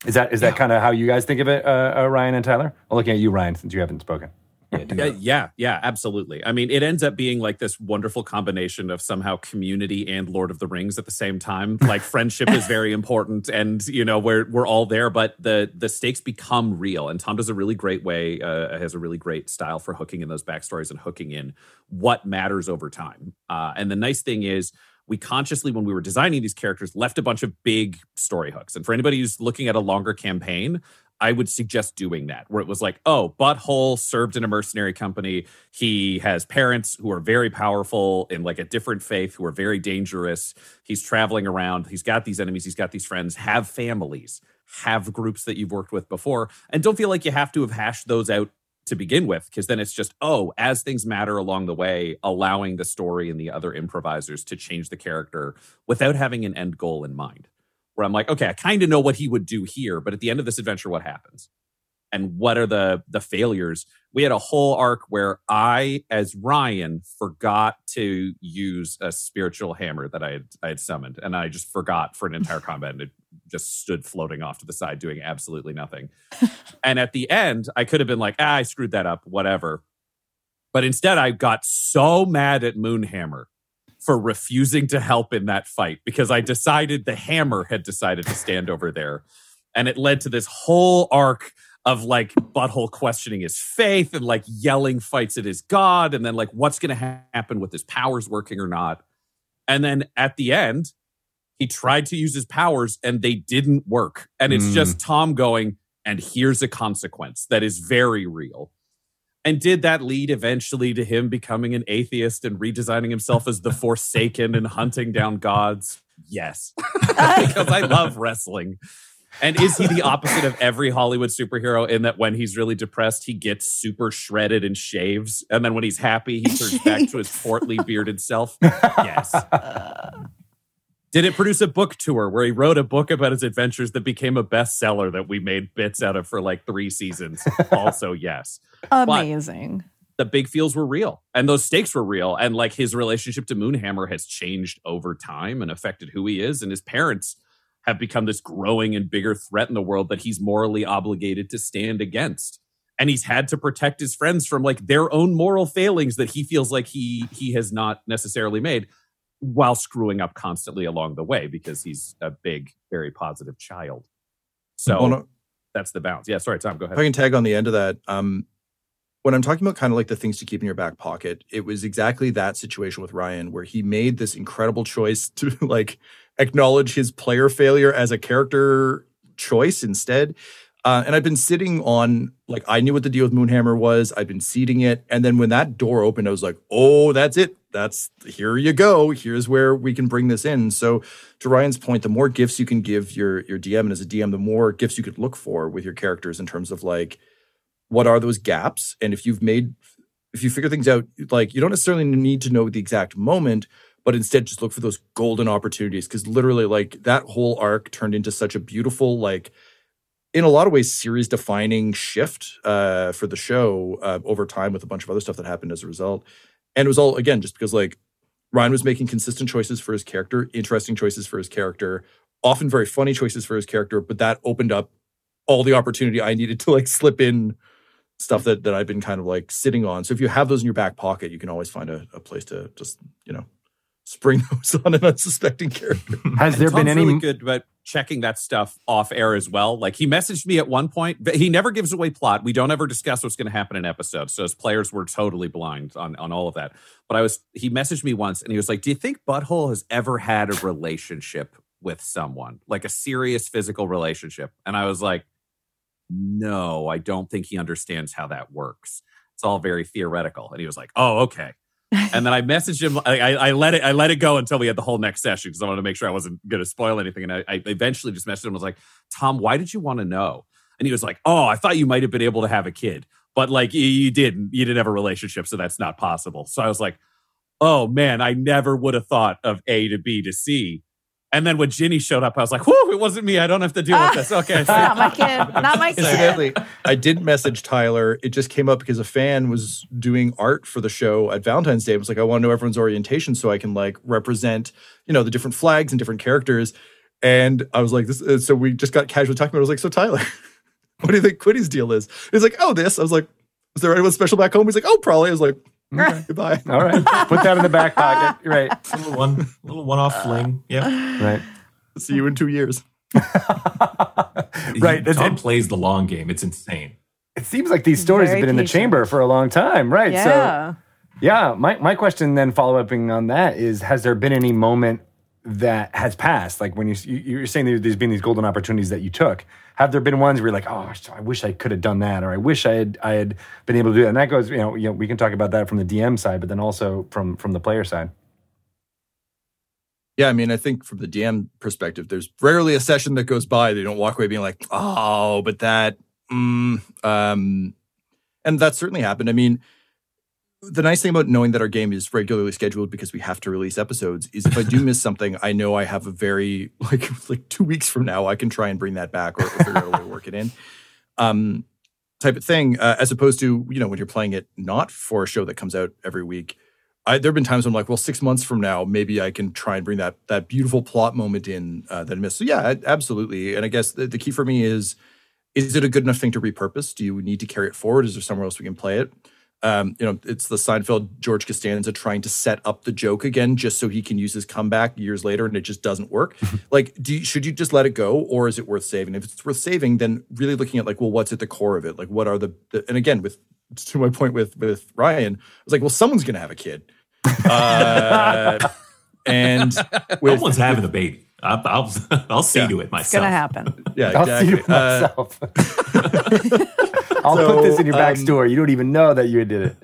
Is that is that kind of how you guys think of it, uh, uh, Ryan and Tyler? I'm looking at you, Ryan, since you haven't spoken. Yeah, yeah, yeah, absolutely. I mean, it ends up being like this wonderful combination of somehow community and Lord of the Rings at the same time. *laughs* Like friendship is very important, and you know we're we're all there, but the the stakes become real. And Tom does a really great way, uh, has a really great style for hooking in those backstories and hooking in what matters over time. Uh, and the nice thing is we consciously, when we were designing these characters, left a bunch of big story hooks. And for anybody who's looking at a longer campaign, I would suggest doing that, where it was like, oh, Butthole served in a mercenary company. He has parents who are very powerful in like a different faith, who are very dangerous. He's traveling around. He's got these enemies. He's got these friends. Have families. Have groups that you've worked with before, and don't feel like you have to have hashed those out to begin with, because then it's just, oh, as things matter along the way, allowing the story and the other improvisers to change the character without having an end goal in mind. Where I'm like, okay, I kind of know what he would do here, but at the end of this adventure, what happens? And what are the the failures? We had a whole arc where I, as Ryan, forgot to use a spiritual hammer that I had I had summoned, and I just forgot for an entire *laughs* combat, and it just stood floating off to the side, doing absolutely nothing. *laughs* and at the end, I could have been like, ah, I screwed that up, whatever. But instead, I got so mad at Moonhammer for refusing to help in that fight because I decided the hammer had decided to stand over there. And it led to this whole arc of like butthole questioning his faith and like yelling fights at his god and then like what's going to ha- happen with his powers working or not. And then at the end, he tried to use his powers and they didn't work. And it's Mm. just Tom going, and here's a consequence that is very real. And did that lead eventually to him becoming an atheist and redesigning himself as the Forsaken and hunting down gods? Yes, *laughs* because I love wrestling. And is he the opposite of every Hollywood superhero in that when he's really depressed, he gets super shredded and shaves? And then when he's happy, he turns back to his *laughs* portly, bearded self? *laughs* Yes. Did it produce a book tour where he wrote a book about his adventures that became a bestseller that we made bits out of for like three seasons? *laughs* also, yes. Amazing. The big feels were real and those stakes were real. And like his relationship to Moonhammer has changed over time and affected who he is. And his parents have become this growing and bigger threat in the world that he's morally obligated to stand against. And he's had to protect his friends from like their own moral failings that he feels like he he has not necessarily made while screwing up constantly along the way because he's a big, very positive child. So Well, no, that's the balance. Yeah, sorry, Tom, go ahead. if I can tag on the end of that, um, when I'm talking about kind of like the things to keep in your back pocket, it was exactly that situation with Ryan where he made this incredible choice to *laughs* like acknowledge his player failure as a character choice instead. Uh, and I've been sitting on like I knew what the deal with Moonhammer was. I've been seeding it, and then when that door opened, I was like, "Oh, that's it. That's here you go. Here's where we can bring this in." So, to Ryan's point, the more gifts you can give your your DM, and as a DM, the more gifts you could look for with your characters in terms of like what are those gaps, and if you've made if you figure things out, like you don't necessarily need to know the exact moment, but instead just look for those golden opportunities because literally, like that whole arc turned into such a beautiful like in a lot of ways series defining shift uh, for the show uh, over time with a bunch of other stuff that happened as a result and it was all again just because like ryan was making consistent choices for his character interesting choices for his character often very funny choices for his character but that opened up all the opportunity i needed to like slip in stuff that that i've been kind of like sitting on so if you have those in your back pocket you can always find a, a place to just you know spring *laughs* those on an unsuspecting character Has there Tom's been any? really good about checking that stuff off air as well. Like he messaged me at one point, but he never gives away plot. We don't ever discuss what's going to happen in episodes. So as players, we're totally blind on on all of that. But I was he messaged me once and he was like, "Do you think Butthole has ever had a relationship with someone, like a serious physical relationship?" And I was like, "No, I don't think he understands how that works. It's all very theoretical." And he was like, "Oh, okay." And then I messaged him. I, I, let it. I let it go until we had the whole next session because I wanted to make sure I wasn't going to spoil anything. And I, I eventually just messaged him. I was like, "Tom, why did you want to know?" And he was like, "Oh, I thought you might have been able to have a kid, but like you, you didn't. You didn't have a relationship, so that's not possible." So I was like, "Oh man, I never would have thought of A to B to C." And then when Ginny showed up, I was like, whew, it wasn't me. I don't have to deal with this. Okay. *laughs* Not my kid. Not my kid. Incidentally, I did message Tyler. It just came up because a fan was doing art for the show at Valentine's Day. It was like, I want to know everyone's orientation so I can like represent, you know, the different flags and different characters. And I was like, this. uh, So we just got casually talking about. it. I was like, so Tyler, *laughs* what do you think Quinny's deal is? He's like, oh, this. I was like, is there anyone special back home? He's like, oh, probably. I was like, okay, *laughs* goodbye. All right. Put that in the back pocket. *laughs* Right. A little one, little one-off fling. Yeah, Right. See you in two years. *laughs* Right. Tom it, plays the long game. It's insane. it seems like these stories Very have been in the chamber for a long time. Right. So Yeah. Yeah, my, my question then follow upping on that is has there been any moment that has passed? Like when you, you you're saying there- there's been these golden opportunities that you took. Have there been ones where you're like, oh, I wish I could have done that, or I wish I had I had been able to do that? And that goes, you know, you know, we can talk about that from the DM side, but then also from from the player side. Yeah, I mean, I think from the DM perspective, there's rarely a session that goes by they don't walk away being like, "Oh, but that," mm, um, and that certainly happened. I mean, the nice thing about knowing that our game is regularly scheduled because we have to release episodes is if I do miss something, I know I have a very *laughs* like like two weeks from now I can try and bring that back or, or figure out a way to work it in. Um, type of thing, uh, as opposed to you know when you're playing it not for a show that comes out every week. I, there have been times when I'm like, well, six months from now, maybe I can try and bring that that beautiful plot moment in uh, that I missed. So yeah, absolutely. And I guess the, the key for me is: is it a good enough thing to repurpose? Do you need to carry it forward? Is there somewhere else we can play it? Um, you know, it's the Seinfeld George Costanza trying to set up the joke again, just so he can use his comeback years later, and it just doesn't work. *laughs* like, do you, should you just let it go, or is it worth saving? If it's worth saving, then really looking at like, well, what's at the core of it? Like, what are the, the and again, with to my point with with Ryan, I was like, well, someone's going to have a kid. *laughs* Uh, and with, Someone's having a baby. I'll, I'll, *laughs* I'll see Yeah. to it myself. It's myself. gonna happen. yeah, I'll see exactly. it Uh. *laughs* I'll put this in your So, um, backstory. you don't even know that you did it.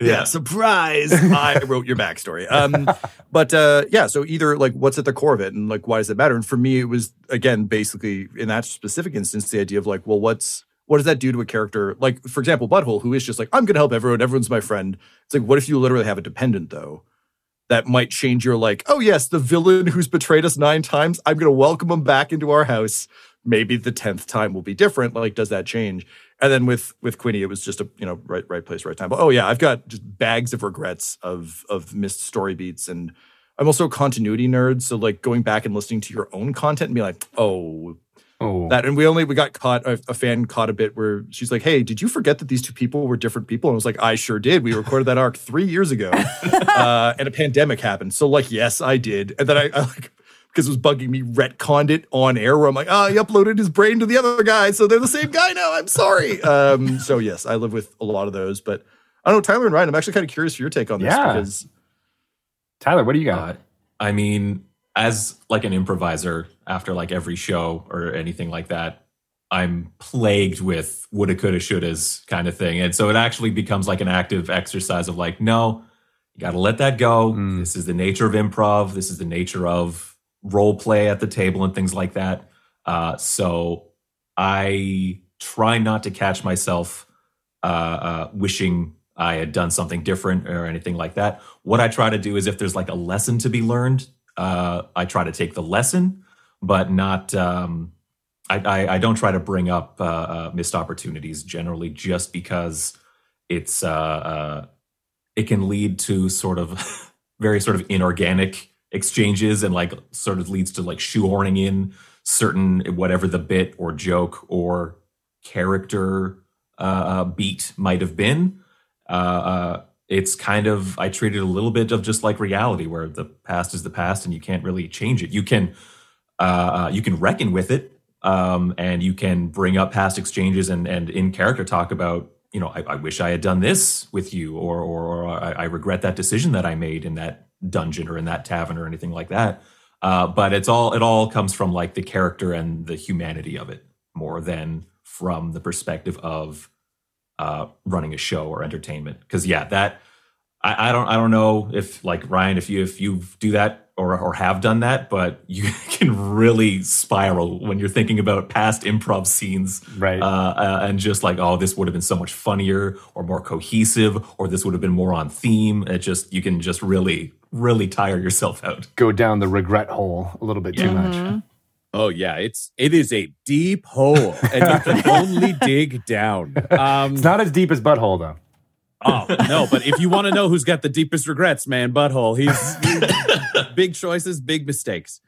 yeah, surprise! I wrote your backstory. Um, *laughs* but uh, yeah, so either like what's at the core of it, and like why does it matter? And for me, it was again basically in that specific instance the idea of like, well, what's what does that do to a character? Like for example, Butthole, who is just like I'm going to help everyone, everyone's my friend. It's like, what if you literally have a dependent though? That might change your like, oh yes, the villain who's betrayed us nine times. I'm to welcome him back into our house. Maybe the tenth time will be different. Like, does that change? And then with with Quinny, it was just a you know right right place right time. But oh yeah, I've got just bags of regrets of of missed story beats, and I'm also a continuity nerd. So like going back and listening to your own content and be like, oh Oh, that. And we only we got caught a, a fan caught a bit where she's like, hey, did you forget that these two people were different people? And I was like, I sure did. We recorded that arc three years ago, *laughs* uh, and a pandemic happened. So like, yes, I did. And then I, I like because it was bugging me, retconned it on air where I'm like, oh, he uploaded his brain to the other guy. So they're the same guy now. I'm sorry. Um, so yes, I live with a lot of those. But I don't know, Tyler and Ryan, I'm actually kind of curious for your take on this Yeah. because Tyler, what do you got? Uh, I mean, as like an improviser after like every show or anything like that, I'm plagued with woulda, coulda, shouldas kind of thing. And so it actually becomes like an active exercise of like, no, you got to let that go. Mm. This is the nature of improv. This is the nature of role play at the table and things like that. Uh, so I try not to catch myself uh, uh, wishing I had done something different or anything like that. What I try to do is if there's like a lesson to be learned, uh, I try to take the lesson, but not. Um, I, I, I don't try to bring up uh, uh, missed opportunities generally, just because it's uh, uh, it can lead to sort of *laughs* very sort of inorganic exchanges and like sort of leads to like shoehorning in certain whatever the bit or joke or character uh, uh, beat might have been. It's kind of I treat it a little bit of just like reality, where the past is the past, and you can't really change it. You can uh, uh, you can reckon with it, um, and you can bring up past exchanges and and in character talk about you know I, I wish I had done this with you, or or, or I, I regret that decision that I made in that dungeon or in that tavern or anything like that. Uh, but it's all it all comes from like the character and the humanity of it more than from the perspective of uh, running a show or entertainment. Because yeah, that I, I don't I don't know if like Ryan, if you if you do that or or have done that, but you *laughs* can really spiral when you're thinking about past improv scenes, Right. Uh, uh, and just like, oh, this would have been so much funnier or more cohesive, or this would have been more on theme. It just you can just really really tire yourself out. Go down the regret hole a little bit too much. Mhm. Oh yeah, it's it is a deep hole, and you can *laughs* only dig down. Um, It's not as deep as butthole though. oh no, but if you want to know who's got the deepest regrets, man, butthole. He's, he's big choices, big mistakes.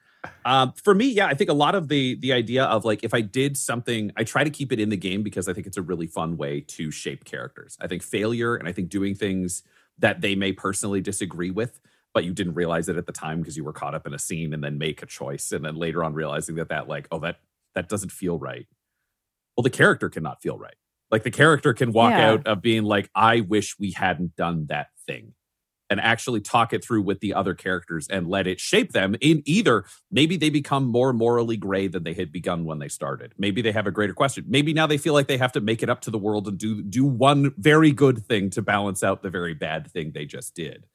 Um, for me, yeah, I think a lot of the the idea of like if I did something, I try to keep it in the game because I think it's a really fun way to shape characters. I think failure and I think doing things that they may personally disagree with, but you didn't realize it at the time because you were caught up in a scene and then make a choice and then later on realizing that that like oh that that doesn't feel right. Well, the character cannot feel right. Like the character can walk Yeah. out of being like, I wish we hadn't done that thing. And actually talk it through with the other characters and let it shape them in either maybe they become more morally gray than they had begun when they started. Maybe they have a greater question. Maybe now they feel like they have to make it up to the world and do do one very good thing to balance out the very bad thing they just did.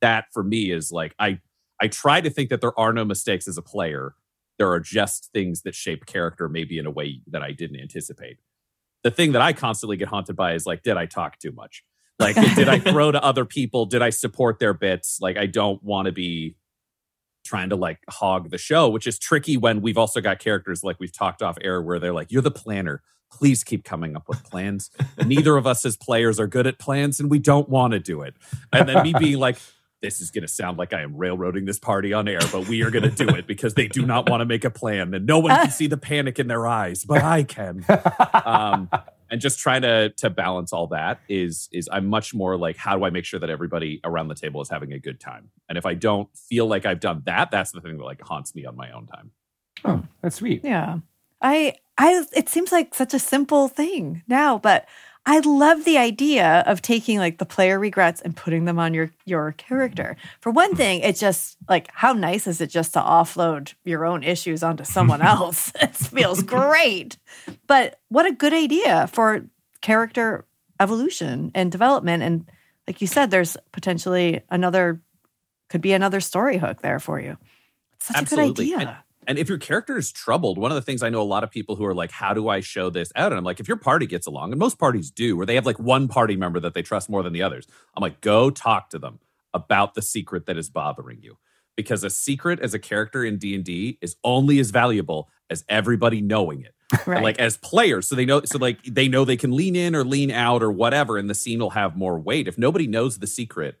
That for me is like I I try to think that there are no mistakes as a player. There are just things that shape character maybe in a way that I didn't anticipate the thing that I constantly get haunted by is like, did I talk too much? Like, did I throw to other people? Did I support their bits? Like, I don't want to be trying to like hog the show, which is tricky when we've also got characters like we've talked off air where they're like, you're the planner. Please keep coming up with plans. Neither of us as players are good at plans and we don't want to do it. And then me being like, this is going to sound like I am railroading this party on air, but we are going to do it because they do not want to make a plan and no one can see the panic in their eyes, but I can. Um, and just trying to to balance all that is is I'm much more like how do I make sure that everybody around the table is having a good time? And if I don't feel like I've done that, that's the thing that like haunts me on my own time. Oh, that's sweet. Yeah. I I it seems like such a simple thing now, but I love the idea of taking like the player regrets and putting them on your your character. For one mm-hmm. thing, it's just like how nice is it just to offload your own issues onto someone *laughs* else? *laughs* it feels great. But what a good idea for character evolution and development and like you said there's potentially another could be another story hook there for you. It's such Absolutely. a good idea. And if your character is troubled, one of the things I know a lot of people who are like, how do I show this out? And I'm like, if your party gets along, and most parties do, where they have like one party member that they trust more than the others, I'm like, go talk to them about the secret that is bothering you. Because a secret as a character in D&D is only as valuable as everybody knowing it. *laughs* Right. Like as players, so they know so like they know they can lean in or lean out or whatever, and the scene will have more weight. If nobody knows the secret,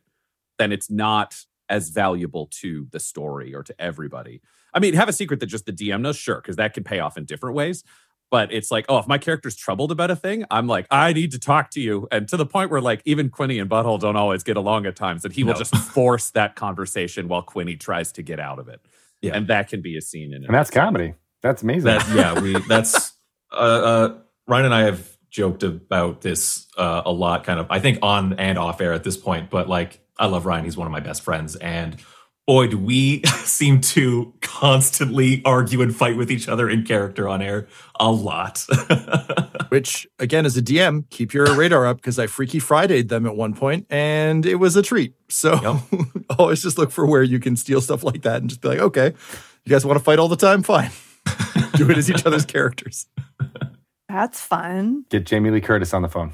then it's not as valuable to the story or to everybody. I mean, have a secret that just the DM knows, sure, because that can pay off in different ways. But it's like, oh, if my character's troubled about a thing, I'm like, I need to talk to you. And to the point where like even Quinny and Butthole don't always get along at times, and he will No. just *laughs* force that conversation while Quinny tries to get out of it. Yeah. And that can be a scene in it. And that's comedy. That's amazing. That yeah, we that's uh, uh, Ryan and I have joked about this uh, a lot, kind of I think on and off air at this point. But like, I love Ryan; he's one of my best friends, and boy, do we *laughs* seem to constantly argue and fight with each other in character on air a lot. *laughs* Which, again, as a DM, keep your radar up because I Freaky Fridayed them at one point and it was a treat. So *laughs* always just look for where you can steal stuff like that and just be like, okay, you guys want to fight all the time? Fine. Do it as each other's characters. That's fun. Get Jamie Lee Curtis on the phone.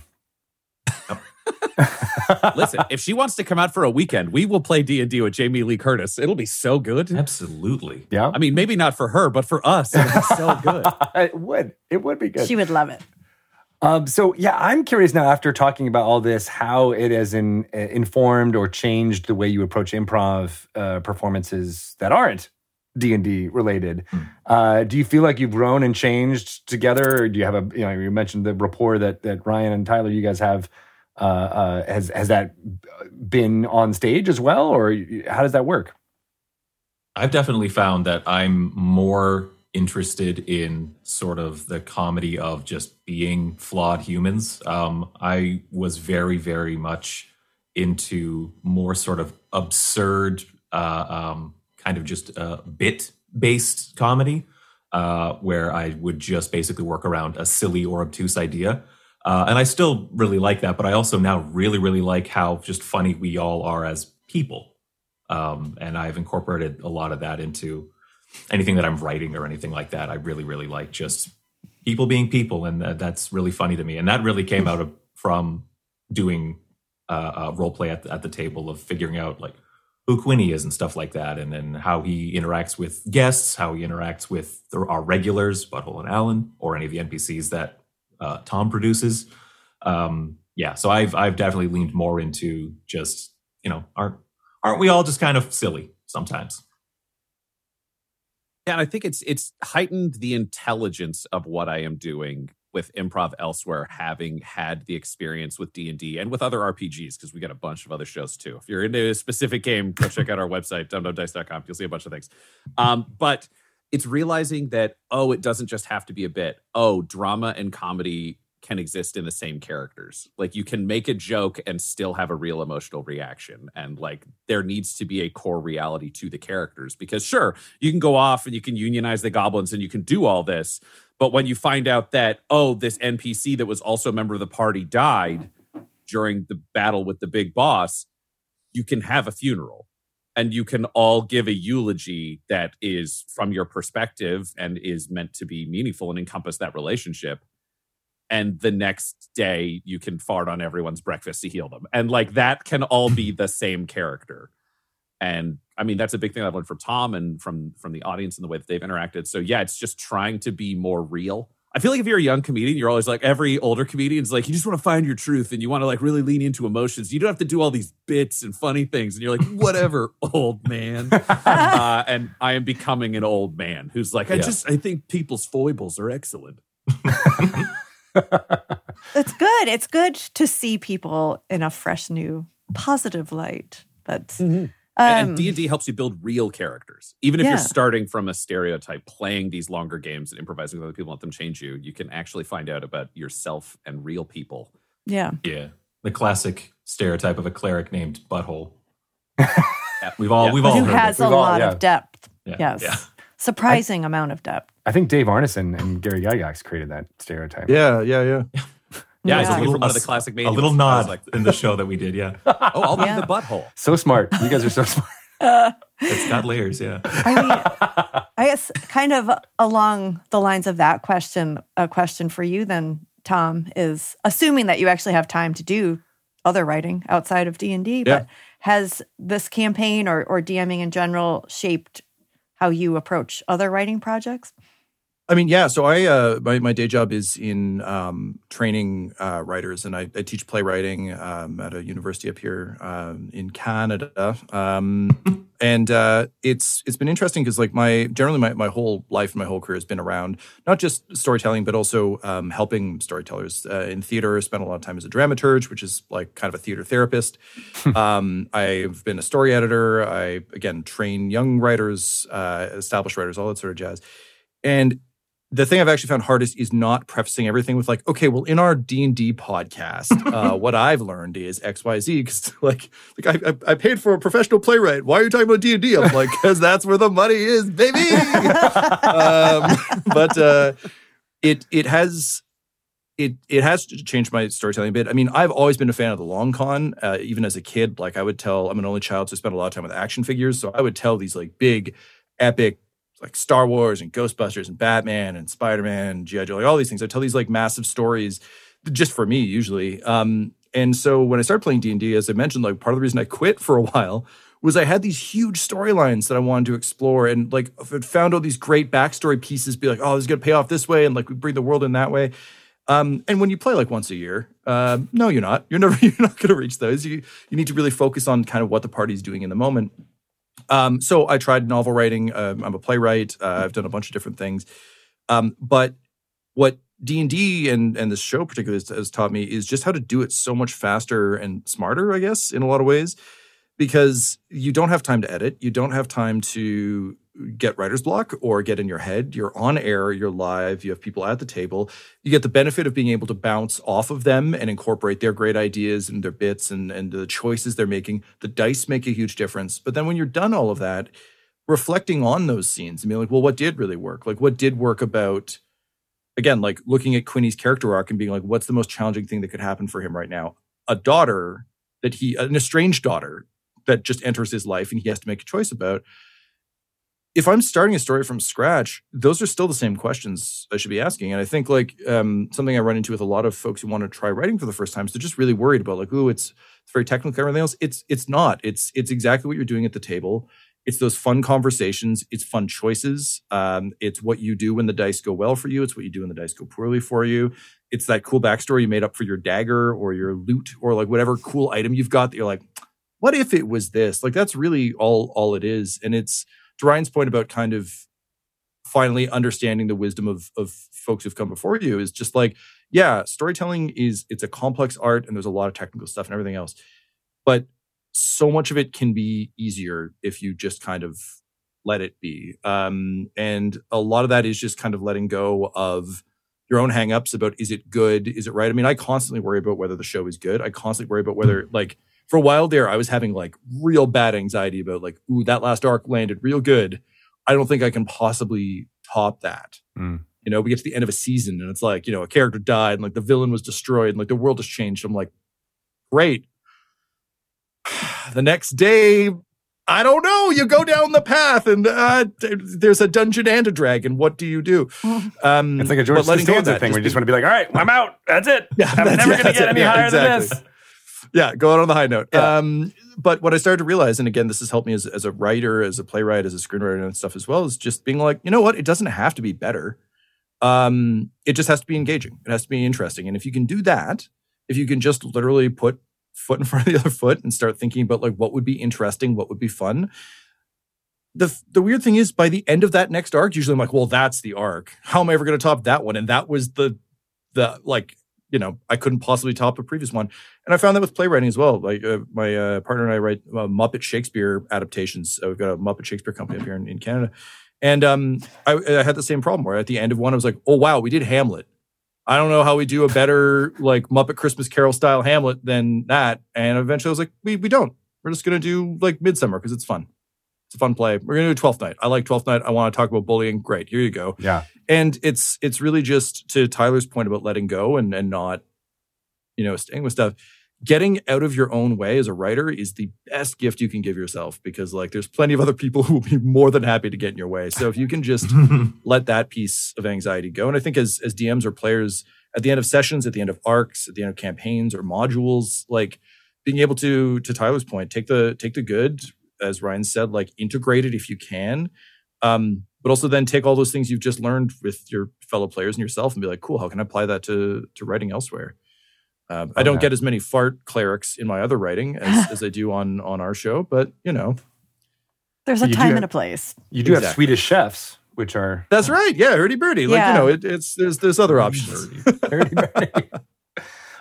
*laughs* Listen, if she wants to come out for a weekend, we will play D and D with Jamie Lee Curtis. It'll be so good. Absolutely. Yeah. I mean, maybe not for her, but for us, it'll be so *laughs* good. it would. It would be good. She would love it. Um, so yeah, I'm curious now. After talking about all this, how it has in, uh, informed or changed the way you approach improv uh, performances that aren't D and D related. Uh, do you feel like you've grown and changed together? Or do you have a you know you mentioned the rapport that that Ryan and Tyler you guys have? Uh, uh, has has that been on stage as well, or how does that work? I've definitely found that I'm more interested in sort of the comedy of just being flawed humans. Um, I was very, very much into more sort of absurd, uh, um, kind of just uh, bit based comedy, uh, where I would just basically work around a silly or obtuse idea. Uh, and I still really like that, but I also now really, really like how just funny we all are as people. Um, and I've incorporated a lot of that into anything that I'm writing or anything like that. I really, really like just people being people, and that, that's really funny to me. And that really came out of from doing uh, uh, role play at the, at the table of figuring out like who Quinny is and stuff like that, and then how he interacts with guests, how he interacts with our regulars, Butthole and Alan, or any of the NPCs that uh, Tom produces. Um, yeah, so I've I've definitely leaned more into just you know aren't aren't we all just kind of silly sometimes? Yeah, and I think it's it's heightened the intelligence of what I am doing with improv elsewhere having had the experience with d&d and with other rpgs because we got a bunch of other shows too if you're into a specific game go check out our *laughs* website dumdumdice.com you'll see a bunch of things um, but it's realizing that oh it doesn't just have to be a bit. Oh drama and comedy can exist in the same characters. Like you can make a joke and still have a real emotional reaction and like there needs to be a core reality to the characters because sure you can go off and you can unionize the goblins and you can do all this but when you find out that, oh, this NPC that was also a member of the party died during the battle with the big boss, you can have a funeral and you can all give a eulogy that is from your perspective and is meant to be meaningful and encompass that relationship. And the next day, you can fart on everyone's breakfast to heal them. And like that can all be the same character and i mean that's a big thing i've learned from tom and from from the audience and the way that they've interacted so yeah it's just trying to be more real i feel like if you're a young comedian you're always like every older comedian's like you just want to find your truth and you want to like really lean into emotions you don't have to do all these bits and funny things and you're like whatever *laughs* old man *laughs* uh, and i am becoming an old man who's like i Yeah. just i think people's foibles are excellent *laughs* It's good. It's good to see people in a fresh, new, positive light. But and um, D&D helps you build real characters. Even if Yeah. you're starting from a stereotype, playing these longer games and improvising with other people, let them change you, you can actually find out about yourself and real people. yeah, Yeah, the classic stereotype of a cleric named Butthole. *laughs* We've all Yeah. we've all who heard has it. a We've all- lot yeah. of depth. Yeah, Yes, yeah. surprising amount of depth. I think Dave Arneson and Gary Gygax created that stereotype. Yeah, yeah, yeah. *laughs* Yeah, I Yeah. was looking for one of a- the classic A little nod like, in the show that we did. Yeah, *laughs* oh, I'll be Yeah. the butthole. So smart. You guys are so *laughs* smart. it's got layers. Yeah. *laughs* I mean, I guess kind of along the lines of that question, a question for you then, Tom, is assuming that you actually have time to do other writing outside of D and D, Yeah. but has this campaign or, or DMing in general shaped how you approach other writing projects? I mean, yeah. So I, uh, my, my day job is in um, training uh, writers, and I, I teach playwriting um, at a university up here um, in Canada. Um, and uh, it's it's been interesting because like my generally my, my whole life, my whole career has been around not just storytelling, but also um, helping storytellers uh, in theater. Spent a lot of time as a dramaturge, which is like kind of a theater therapist. *laughs* um, I've been a story editor. I again train young writers, uh, established writers, all that sort of jazz. And the thing I've actually found hardest is not prefacing everything with like, okay, well, in our D and D podcast, *laughs* uh, what I've learned is X, Y, Z. Because *laughs* like, like I, I, I paid for a professional playwright. Why are you talking about D and D? I'm *laughs* like, because that's where the money is, baby. um, but uh, it it has it it has changed my storytelling a bit. I mean, I've always been a fan of the long con. Uh, even as a kid, like I would tell, I'm an only child, so I spent a lot of time with action figures. So I would tell these like big, epic, like Star Wars and Ghostbusters and Batman and Spider Man GI Joe, like all these things. I tell these like massive stories, just for me usually. Um, and so when I started playing D and D, as I mentioned, like part of the reason I quit for a *laughs* while was I had these huge storylines that I wanted to explore and like found all these great backstory pieces. Be like, oh, this is gonna pay off this way, and like we bring the world in that way. Um, and when you play like once a year, um, no, you're not. You're *laughs* never. You're not going to reach those. You you need to really focus on kind of what the party's doing in the moment. Um, so I tried novel writing. Um, I'm a playwright. Uh, I've done a bunch of different things. Um, but what D and D and and this show particularly has, has taught me is just how to do it so much faster and smarter. I guess in a lot of ways, because you don't have time to edit. You don't have time to get writer's block or get in your head. You're on air, you're live, you have people at the table. You get the benefit of being able to bounce off of them and incorporate their great ideas and their bits and, and the choices they're making. The dice make a huge difference. But then when you're done all of that, reflecting on those scenes and being like, well, what did really work? Like, what did work about again, like looking at Quinny's character arc and being like, what's the most challenging thing that could happen for him right now? A daughter that he, an estranged daughter that just enters his life and he has to make a choice about. If I'm starting a story from scratch, those are still the same questions I should be asking. And I think like um, something I run into with a lot of folks who want to try writing for the first time is they're just really worried about like, oh, it's it's very technical and everything else. It's it's not. It's it's exactly what you're doing at the table. It's those fun conversations. It's fun choices. Um, it's what you do when the dice go well for you. It's what you do when the dice go poorly for you. It's that cool backstory you made up for your dagger or your loot or like whatever cool item you've got that you're like, what if it was this? Like that's really all all it is. And it's to Ryan's point about kind of finally understanding the wisdom of of folks who've come before you is just like, yeah, storytelling is it's a complex art and there's a lot of technical stuff and everything else. But so much of it can be easier if you just kind of let it be. Um, and a lot of that is just kind of letting go of your own hangups about is it good? Is it right? I mean, I constantly worry about whether the show is good. I constantly worry about whether like for a while there, I was having like real bad anxiety about like, ooh, that last arc landed real good. I don't think I can possibly top that. Mm. You know, we get to the end of a season and it's like, you know, a character died and like the villain was destroyed and like the world has changed. I'm like, great. *sighs* The next day, I don't know. You go down the path and uh, there's a dungeon and a dragon. What do you do? *laughs* Um, It's like a George but letting go of Costanza that, thing where you just being- want to be like, all right, I'm out. That's it. *laughs* Yeah, I'm that's- never yeah, going to get it. any Yeah, higher than this. Yeah, go out on the high note. Yeah. Um, but what I started to realize, and again, this has helped me as, as a writer, as a playwright, as a screenwriter, and stuff as well, is just being like, you know what? It doesn't have to be better. Um, it just has to be engaging. It has to be interesting. And if you can do that, if you can just literally put foot in *laughs* front of the other foot and start thinking about like what would be interesting, what would be fun. The the weird thing is, by the end of that next arc, usually I'm like, well, that's the arc. How am I ever going to top that one? And that was the the like you know I couldn't possibly top a previous one. And I found that with playwriting as well. Like uh, my uh, partner and I write uh, Muppet Shakespeare adaptations. We've got a Muppet Shakespeare company up here in, in Canada, and um, I, I had the same problem where at the end of one I was like, oh wow, we did Hamlet. I don't know how we do a better like Muppet Christmas Carol style Hamlet than that. And eventually I was like, we we don't. We're just gonna do like Midsummer because it's fun. It's a fun play. We're gonna do Twelfth Night. I like Twelfth Night. I want to talk about bullying. Great, here you go Yeah. And it's it's really just to Tyler's point about letting go and and not you know staying with stuff getting out of your own way as a writer is the best gift you can give yourself because like there's plenty of other people who will be more than happy to get in your way. So if you can just *laughs* let that piece of anxiety go. And i think as as dms or players at the end of sessions at the end of arcs at the end of campaigns or modules like being able to to tyler's point take the take the good as ryan said like integrate it if you can. Um, but also then take all those things you've just learned with your fellow players and yourself and be like, cool, how can I apply that to to writing elsewhere? Um, I don't get as many fart clerics in my other writing as, *laughs* as I do on on our show, but you know There's a time have- and a place. You do have Swedish chefs, which are that's right. Yeah, hurdy birdie. Like Yeah. you know, it, it's there's there's other options. Very, very- *laughs*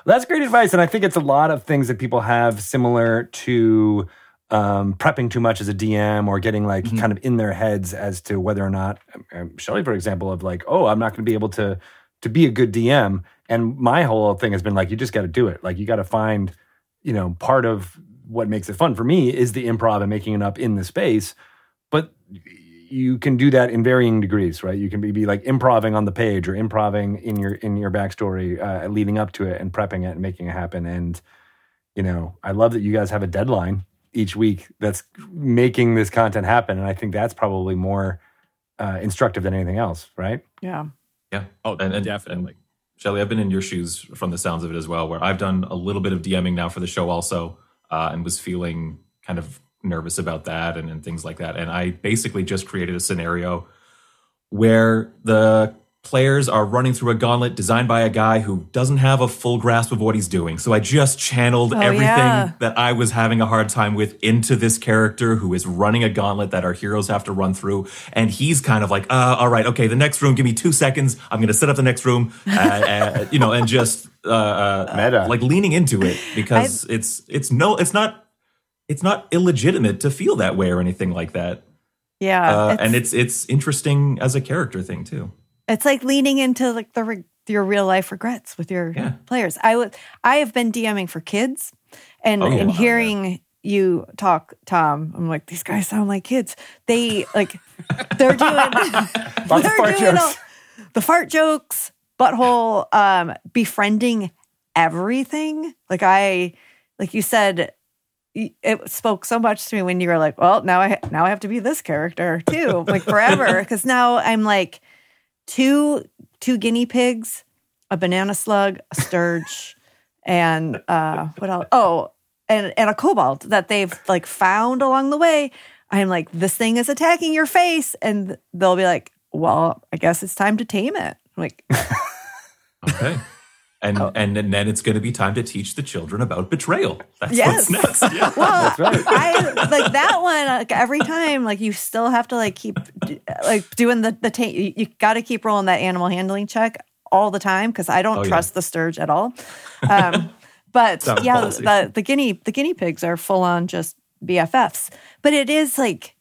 That's great advice, and I think it's a lot of things that people have similar to um, prepping too much as a DM or getting like Mhm. kind of in their heads as to whether or not um, Shelley, for example, of like, oh, I'm not going to be able to to be a good DM. And my whole thing has been like, you just got to do it. Like, you got to find, you know, part of what makes it fun for me is the improv and making it up in the space, but you can do that in varying degrees, right? You can be, be like improving on the page or improving in your in your backstory, uh, leading up to it and prepping it and making it happen. And you know, I love that you guys have a deadline each week that's making this content happen, and I think that's probably more uh, instructive than anything else, right? Yeah. yeah. Oh, And- and- definitely. Shelly, I've been in your shoes from the sounds of it as well, where I've done a little bit of DMing now for the show also, uh, and was feeling kind of nervous about that and, and things like that. And I basically just created a scenario where the players are running through a gauntlet designed by a guy who doesn't have a full grasp of what he's doing. So I just channeled Oh, everything yeah. that I was having a hard time with into this character who is running a gauntlet that our heroes have to run through. And he's kind of like, uh, all right, okay, the next room, give me two seconds. I'm going to set up the next room, uh, uh, you know, and just uh, uh, Meta. like leaning into it *laughs* because it's it's no, it's not. It's not illegitimate to feel that way or anything like that, Yeah. uh, it's, and it's it's interesting as a character thing too. It's like leaning into like the re- your real life regrets with your Yeah. players. I would I have been DMing for kids and Oh, yeah. and Oh, yeah. hearing you talk, Tom, I'm like, these guys sound like kids. They like they're doing *laughs* *laughs* they're fart doing jokes. all- the fart jokes, butthole um, befriending everything. Like I, like you said, it spoke so much to me when you were like, "Well, now I now I have to be this character too, like forever." *laughs* Because now I'm like two two guinea pigs, a banana slug, a stirge, *laughs* and uh, what else? Oh, and and a kobold that they've like found along the way. I'm like, this thing is attacking your face, and they'll be like, "Well, I guess it's time to tame it." I'm like, *laughs* Okay. And, Oh. and and then it's going to be time to teach the children about betrayal. That's Yes. what's next. *laughs* Yeah. well, right. I like that one. Like every time, like you still have to like keep like doing the the ta- you, you got to keep rolling that animal handling check all the time because I don't Oh, yeah. trust the stirge at all. *laughs* Um, but Sounds yeah, ballsy. the the guinea the guinea pigs are full on just BFFs. But it is like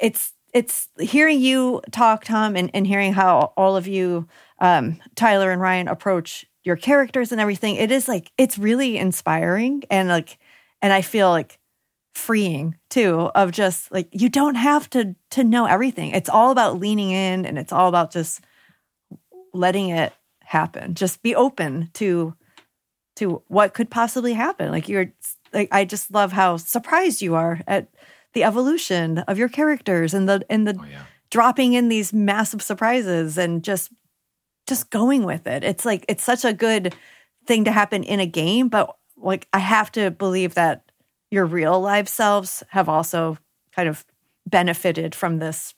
it's it's hearing you talk, Tom, and, and hearing how all of you, um, Tyler and Ryan, approach your characters and everything. It is like it's really inspiring and like, and I feel like freeing too of just like you don't have to to know everything. It's all about leaning in, and it's all about just letting it happen. Just be open to to what could possibly happen. Like you're like I just love how surprised you are at the evolution of your characters and the and the Oh, yeah. dropping in these massive surprises and just just going with it. It's like it's such a good thing to happen in a game, but like I have to believe that your real life selves have also kind of benefited from this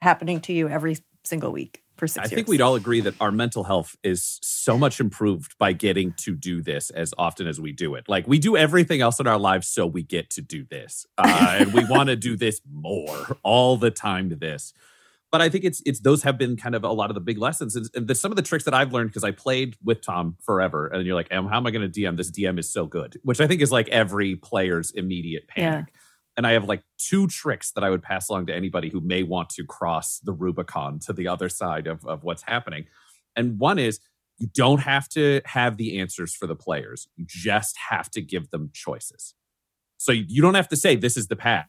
happening to you every single week for six I years. think we'd all agree that our mental health is so much improved by getting to do this as often as we do it. Like we do everything else in our lives so we get to do this, uh, and we want to do this more all the time. To this, but I think it's it's those have been kind of a lot of the big lessons and, and the, some of the tricks that I've learned because I played with Tom forever, and you're like, how am I going to DM? This DM is so good, which I think is like every player's immediate panic. And I have like two tricks that I would pass along to anybody who may want to cross the Rubicon to the other side of, of what's happening. And one is you don't have to have the answers for the players, you just have to give them choices. So you don't have to say, this is the path.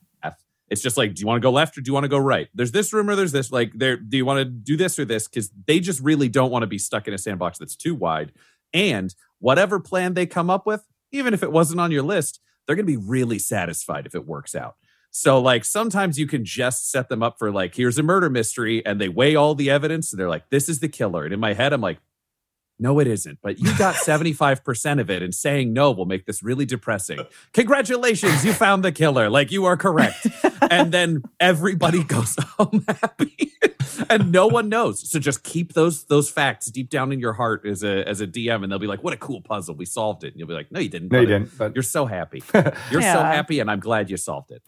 It's just like, do you want to go left or do you want to go right? There's this room or there's this. Like, there, do you want to do this or this? Because they just really don't want to be stuck in a sandbox that's too wide. And whatever plan they come up with, even if it wasn't on your list, they're going to be really satisfied if it works out. So, like, sometimes you can just set them up for, like, here's a murder mystery, and they weigh all the evidence, and they're like, this is the killer. And in my head, I'm like, no, it isn't. But you got *laughs* 75% of it, and saying no will make this really depressing. Congratulations, you found the killer. Like, you are correct. and then everybody *laughs* goes home happy. and no one knows. So just keep those those facts deep down in your heart as a as a DM, and they'll be like, "What a cool puzzle! We solved it." And you'll be like, "No, you didn't. No, you didn't. But you're so happy. *laughs* You're so happy, and I'm glad you solved it."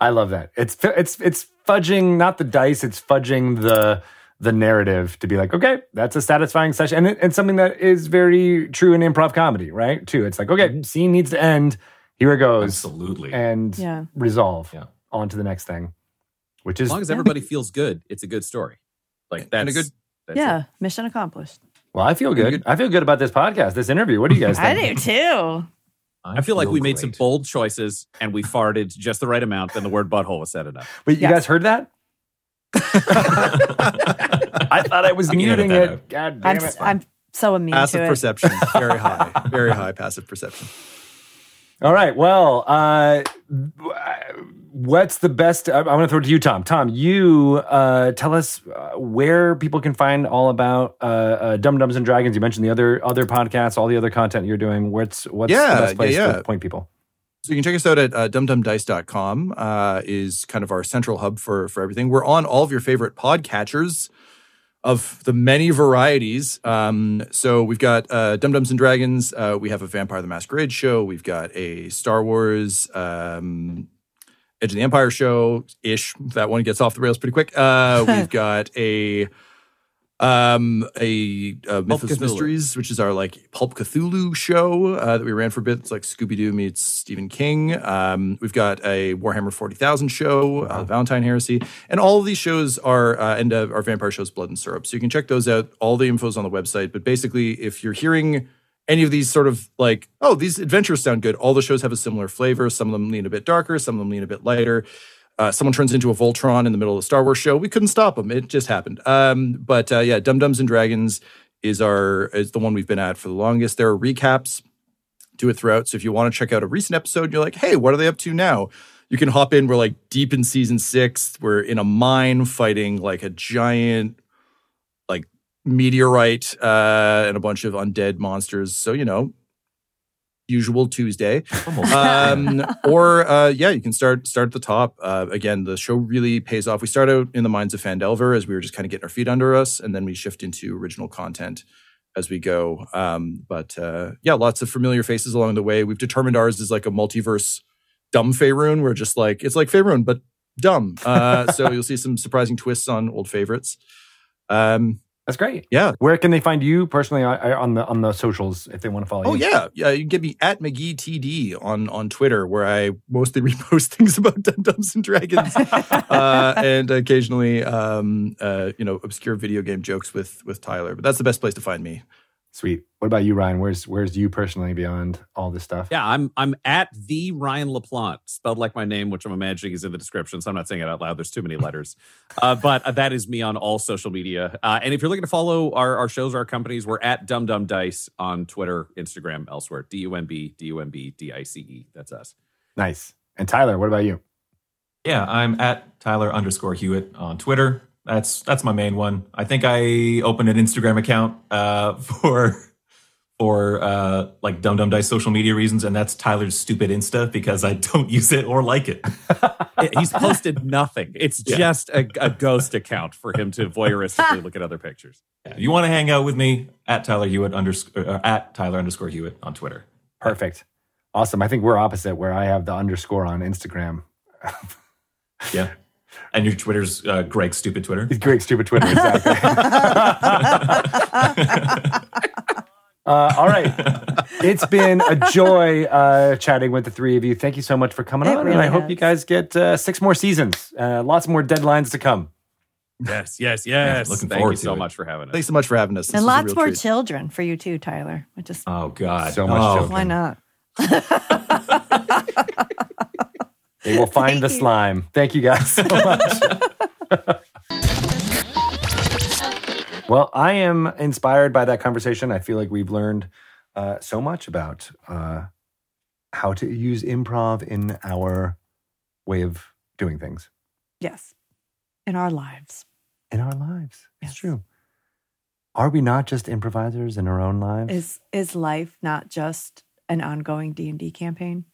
I love that. It's it's it's fudging not the dice. It's fudging the the narrative to be like, okay, that's a satisfying session, and it- and something that is very true in improv comedy, right? Too. It's like, okay, mm-hmm. scene needs to end. Here it goes, Absolutely. and Yeah. resolve Yeah. on to the next thing, which is As long as everybody feels good, it's a good story. Like that's And a good- that's yeah, it. mission accomplished. well. I feel good. I feel good about this podcast, this interview. What do you guys I do too. I feel like we made some bold choices, and we farted just the right amount, and the word butthole was said enough. Wait, you Yes. guys heard that? I thought I was *laughs* I can muting it. out. God damn I'm it! I'm so immune passive to it. perception, very *laughs* high, very high passive perception. All right. Well, uh, what's the best? I- I'm going to throw it to you, Tom. Tom, you uh, tell us uh, where people can find all about uh, uh, Dumb Dumbs and Dragons. You mentioned the other other podcasts, all the other content you're doing. What's what's Yeah, the best place yeah, to point people? So you can check us out at uh, dumbdumbdice.com uh, is kind of our central hub for for everything. We're on all of your favorite podcatchers of the many varieties. Um, so we've got uh, Dumb Dumbs and Dragons. Uh, we have a Vampire the Masquerade show. We've got a Star Wars um, Edge of the Empire show ish. That one gets off the rails pretty quick. Uh, *laughs* we've got a um a uh, mythos mysteries which is our like pulp cthulhu show uh, that we ran for a bit it's like scooby-doo meets stephen king. Um we've got a warhammer 40000 show uh, valentine heresy. And all of these shows are uh, and uh, our vampire shows blood and syrup. So you can check those out. All the info's on the website. But basically if you're hearing any of these sort of like oh these adventures sound good. All the shows have a similar flavor. Some of them lean a bit darker. Some of them lean a bit lighter Uh, someone turns into a Voltron in the middle of the Star Wars show. We couldn't stop them. It just happened. Um, but uh, yeah, Dumb Dumbs and Dragons is our is the one we've been at for the longest. There are recaps, do it throughout. So if you want to check out a recent episode, you're like, hey, what are they up to now? You can hop in. We're like deep in season six. We're in a mine fighting like a giant like meteorite uh, and a bunch of undead monsters. So you know, usual Tuesday. Um, or uh, yeah, you can start start at the top. Uh, again, the show really pays off. We start out in the Mines of Phandelver as we were just kind of getting our feet under us, and then we shift into original content as we go. Um, but uh, yeah, lots of familiar faces along the way. We've determined ours is like a multiverse dumb Faerun. We're just like it's like Faerun, but dumb. Uh, so *laughs* you'll see some surprising twists on old favorites. Um, That's great. yeah, Where can they find you personally on- on the on the socials if they want to follow Oh you? yeah, yeah. You can get me at McGee TD on on Twitter, where I mostly *laughs* repost things about Dumb Dumbs and Dragons, *laughs* uh, and occasionally, um, uh, you know, obscure video game jokes with with Tyler. But that's the best place to find me. Sweet. What about you, Ryan? Where's where's you personally beyond all this stuff? Yeah, I'm I'm at the Ryan LaPlante, spelled like my name, which I'm imagining is in the description. So I'm not saying it out loud. There's too many letters, *laughs* uh, but uh, that is me on all social media. Uh, and if you're looking to follow our, our shows, our companies, we're at Dumb Dumb Dice on Twitter, Instagram, elsewhere. D U M B D U M B D I C E. That's us. Nice. And Tyler, what about you? Yeah, I'm at Tyler underscore Hewitt on Twitter. That's that's my main one. I think I opened an Instagram account uh, *laughs* for for uh, like Dumb Dumb Dice social media reasons, and that's Tyler's stupid Insta because I don't *laughs* use it or like it. He's posted nothing. It's Yeah. just a, a ghost account for him to voyeuristically look at other pictures. If you want to hang out with me, at Tyler Hewitt underscore uh, at Tyler underscore Hewitt on Twitter. Perfect. Awesome. I think we're opposite where I have the underscore on Instagram. Yeah, and your Twitter's uh, Greg Stupid Twitter. It's great stupid Twitter, exactly. *laughs* Uh, all right. It's been a joy uh, chatting with the three of you. Thank you so much for coming It on. and really I hope has. you guys get uh, six more seasons, uh, lots more deadlines to come. Yes, yes, yes. looking Thank forward you to so it. much for having us. Thanks so much for having us. This and a lots real more treat. children for you too, Tyler. Which is Oh God, So much Oh, children. why not? *laughs* *laughs* They will *laughs* find the slime. Thank you guys so *laughs* much. well, I am inspired by that conversation. I feel like we've learned uh, so much about uh, how to use improv in our way of doing things Yes, in our lives. in our lives. It's true. Are we not just improvisers in our own lives? Is is life not just an ongoing D and D campaign?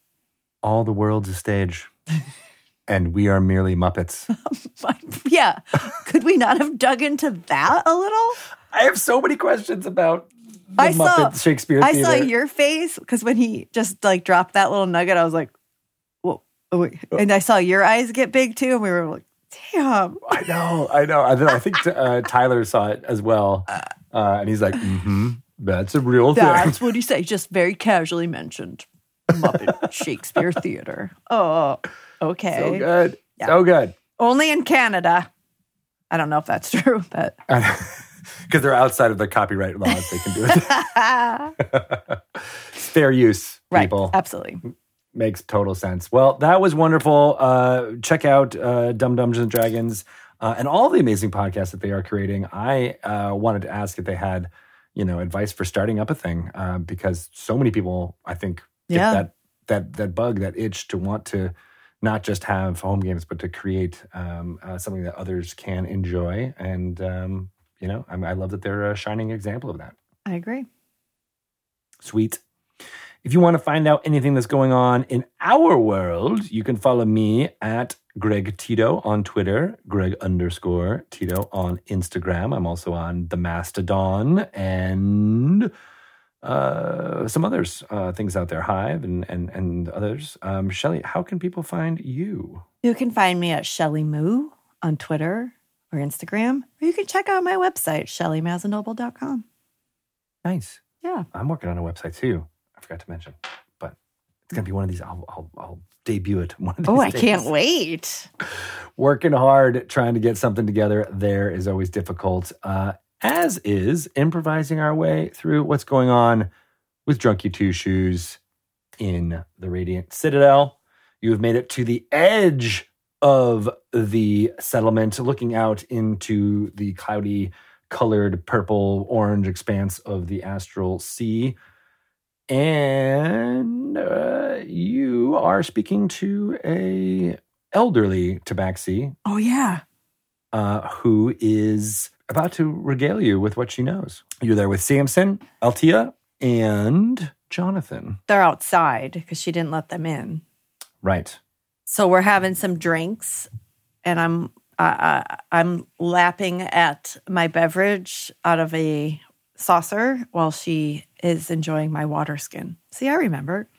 All the world's a stage, and we are merely Muppets. *laughs* yeah. Could we not have dug into that a little? I have so many questions about the I saw- Muppet Shakespeare I Theater. saw your face because when he just like dropped that little nugget, I was like, "Whoa!" oh, wait." And I saw your eyes get big too, and we were like, "Damn!" I know, I know. I, I think uh, Tyler saw it as well, uh, and he's like, "Mm-hmm, that's a real thing." That's *laughs* what he said. He just very casually mentioned Muppet Shakespeare Theater. *laughs* Oh, okay. so good, Yeah. so good. Only in Canada. I don't know if that's *laughs* true, but Because *laughs* they're outside of the copyright laws, they can do it. It's fair use, right, people. absolutely. Makes total sense. Well, that was wonderful. Uh, check out uh, Dumb Dumbs and Dragons uh, and all the amazing podcasts that they are creating. I uh, wanted to ask if they had, you know, advice for starting up a thing uh, because so many people, I think, Yeah. that that that bug, that itch to want to not just have home games, but to create um, uh, something that others can enjoy. And um, you know, I, I love that they're a shining example of that. I agree. Sweet. If you want to find out anything that's going on in our world, you can follow me at Greg Tito on Twitter, Greg underscore Tito on Instagram. I'm also on the Mastodon and uh, some others, uh, things out there, Hive and and and others. Um, Shelly, how can people find you? You can find me at Shelly Moo on Twitter or Instagram, or you can check out my website, shellymazzanoble.com. Nice. Yeah. I'm working on a website too. I forgot to mention, but it's gonna be one of these. I'll I'll, I'll debut it. One of these Oh, I days. can't wait. *laughs* working hard trying to get something together there is always difficult uh, as is improvising our way through what's going on with drunky two shoes in the radiant citadel you have made it to the edge of the settlement, looking out into the cloudy colored purple orange expanse of the astral sea. And uh, you are speaking to a elderly tabaxi Oh yeah. uh, who is about to regale you with what she knows. You're there with Samson, Altia, and Jonathan. They're outside because she didn't let them in. Right. So we're having some drinks, and I'm uh, I'm lapping at my beverage out of a saucer while she is enjoying my water skin. See, I remember.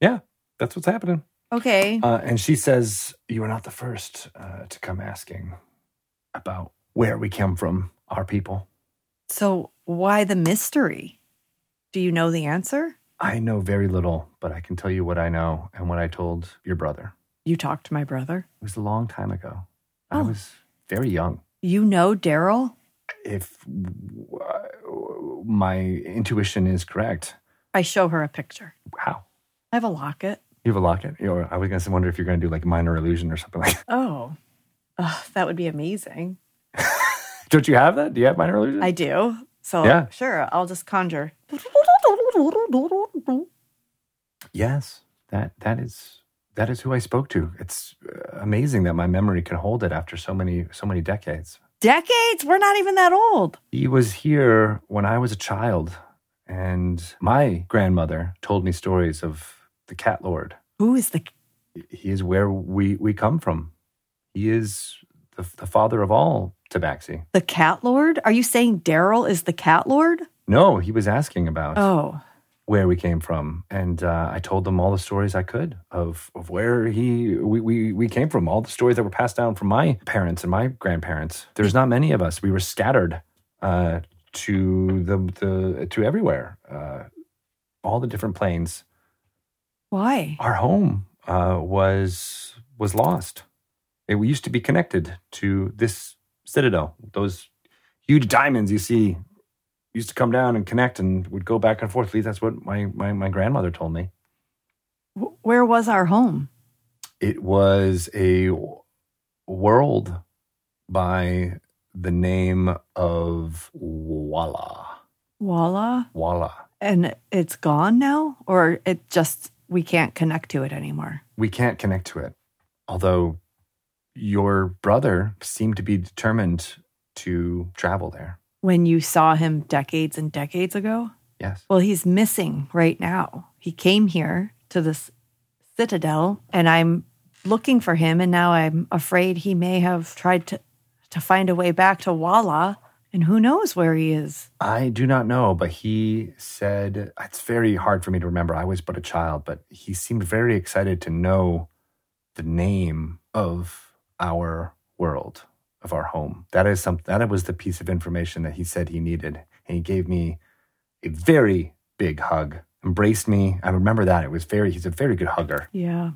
Yeah, that's what's happening. Okay. Uh, and she says, You are not the first uh, to come asking about where we come from, our people. So why the mystery? Do you know the answer? I know very little, but I can tell you what I know and what I told your brother. You talked to my brother. It was a long time ago. I Oh. was very young. You know Daryl? If uh, my intuition is correct, I show her a picture. wow. I have a locket. You have a locket? You know, I was going to wonder if you're going to do like minor illusion or something like that. Oh, Ugh, that would be amazing. Don't you have that? Do you have minor illusion? I do. So Yeah. sure, I'll just conjure. Yes, that that is that is who I spoke to. It's amazing that my memory can hold it after so many so many decades. Decades? We're not even that old. He was here when I was a child, and my grandmother told me stories of the Cat Lord. Who is the He is where we we come from. He is the, the father of all tabaxi. the cat lord? Are you saying Daryl is the cat lord? No, he was asking about Oh, where we came from, and uh, I told them all the stories I could of of where he we, we we came from, all the stories that were passed down from my parents and my grandparents. There's not many of us. We were scattered uh, to the the to everywhere, uh, all the different planes. why? Our home uh, was was lost. It we used to be connected to this citadel. Those huge diamonds you see used to come down and connect and would go back and forth. At least that's what my, my, my grandmother told me. Where was our home? It was a world by the name of Walla. Walla? Walla. And it's gone now? Or it just, we can't connect to it anymore? We can't connect to it. Although your brother seemed to be determined to travel there. When you saw him decades and decades ago? Yes. Well, he's missing right now. He came here to this citadel, and I'm looking for him, and now I'm afraid he may have tried to to find a way back to Walla, and who knows where he is. I do not know, but he said it's very hard for me to remember. I was but a child, but he seemed very excited to know the name of our world, of our home. That is some that was the piece of information that he said he needed. And he gave me a very big hug, embraced me. I remember that. It was very he's a very good hugger. Yeah,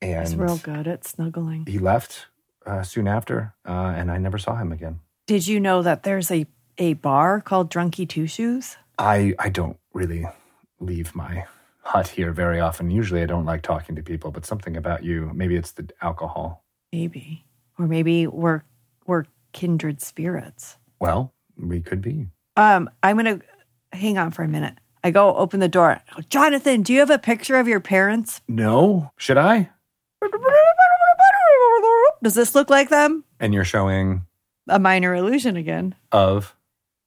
And he's real good at snuggling. he left uh, soon after, uh, and I never saw him again. Did you know that there's a a bar called Drunky Two Shoes? I I don't really leave my hut here very often. Usually I don't like talking to people, but something about you, maybe it's the alcohol. Maybe, or maybe we're we're kindred spirits. Well, we could be. Um, I'm gonna hang on for a minute. I go open the door. Go, Jonathan, do you have a picture of your parents? No, should I? Does this look like them? And you're showing A minor illusion again. of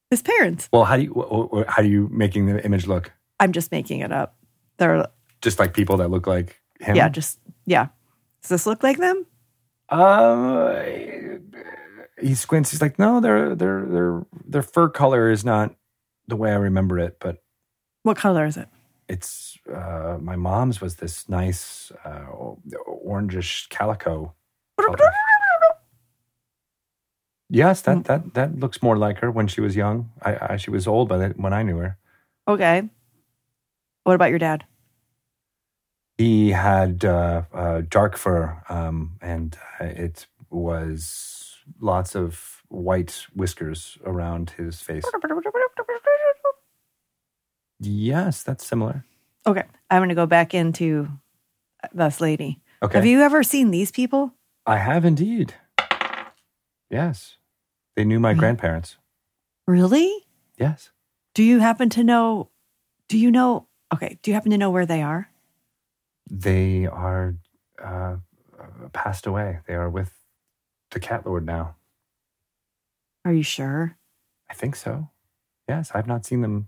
His parents. well, how do you how do you making the image look? I'm just making it up. They're Just like people that look like him. yeah, just yeah. Does this look like them? Uh, he squints. He's like, no, their their their their fur color is not the way I remember it, but What color is it? it's uh, my mom's was this nice uh, orangish calico. Yes, that that that looks more like her when she was young. I, I she was old by the, when I knew her. Okay. What about your dad? He had uh, uh, dark fur, um, and uh, it was lots of white whiskers around his face. Yes, that's similar. Okay, I'm gonna go back into this lady. Okay. Have you ever seen these people? I have indeed. Yes. They knew my Really? grandparents. Really? Yes. Do you happen to know? Do you know? Okay. Do you happen to know where they are? They are uh, passed away. They are with the cat lord now. Are you sure? I think so. Yes, I've not seen them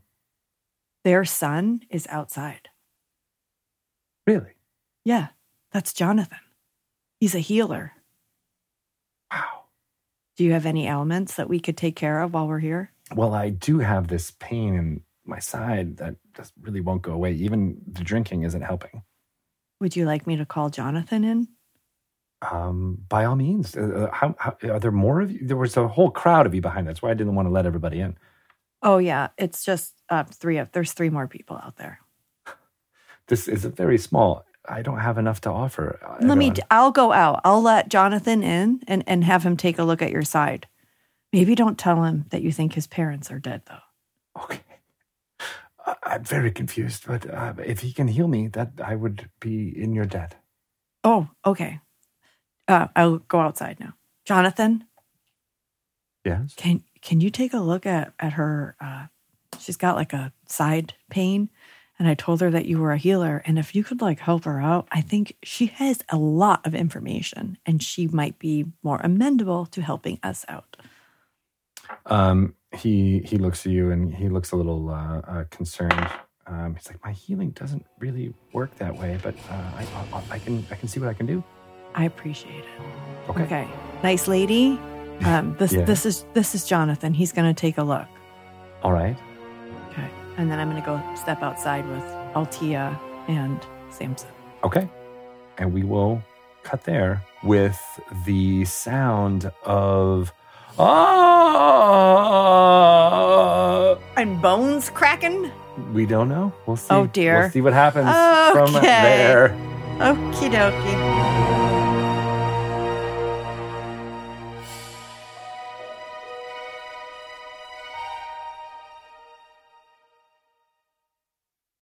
Their son is outside. really. Yeah, that's Jonathan. He's a healer. Wow. Do you have any ailments that we could take care of while we're here? Well, I do have this pain in my side that just really won't go away. Even the drinking isn't helping. Would you like me to call Jonathan in? Um, by all means. Uh, uh, how, how are there more of you? There was a whole crowd of you behind. That's why I didn't want to let everybody in. Oh yeah, it's just uh, three of. There's three more people out there. *laughs* This is a very small. I don't have enough to offer. uh, Let me. I'll go out. I'll let Jonathan in and and have him take a look at your side. Maybe don't tell him that you think his parents are dead though. Okay. I'm very confused, but uh, if he can heal me, that I would be in your debt. Oh, okay. Uh, I'll go outside now. Jonathan, Yes. can can you take a look at at her? Uh, she's got like a side pain, and I told her that you were a healer, and if you could like help her out, I think she has a lot of information, and she might be more amendable to helping us out. Um, he he looks at you and he looks a little uh, uh, concerned. Um, he's like, my healing doesn't really work that way, but uh, I, I I can I can see what I can do. I appreciate it. Okay. Okay, nice lady. Um, this *laughs* Yeah. this is this is Jonathan. He's gonna take a look. All right. Okay, and then I'm gonna go step outside with Altia and Samson. Okay. And we will cut there with the sound of ah. And bones cracking. We don't know. We'll see. Oh, dear. We'll see what happens from Okay. there. Okie dokie.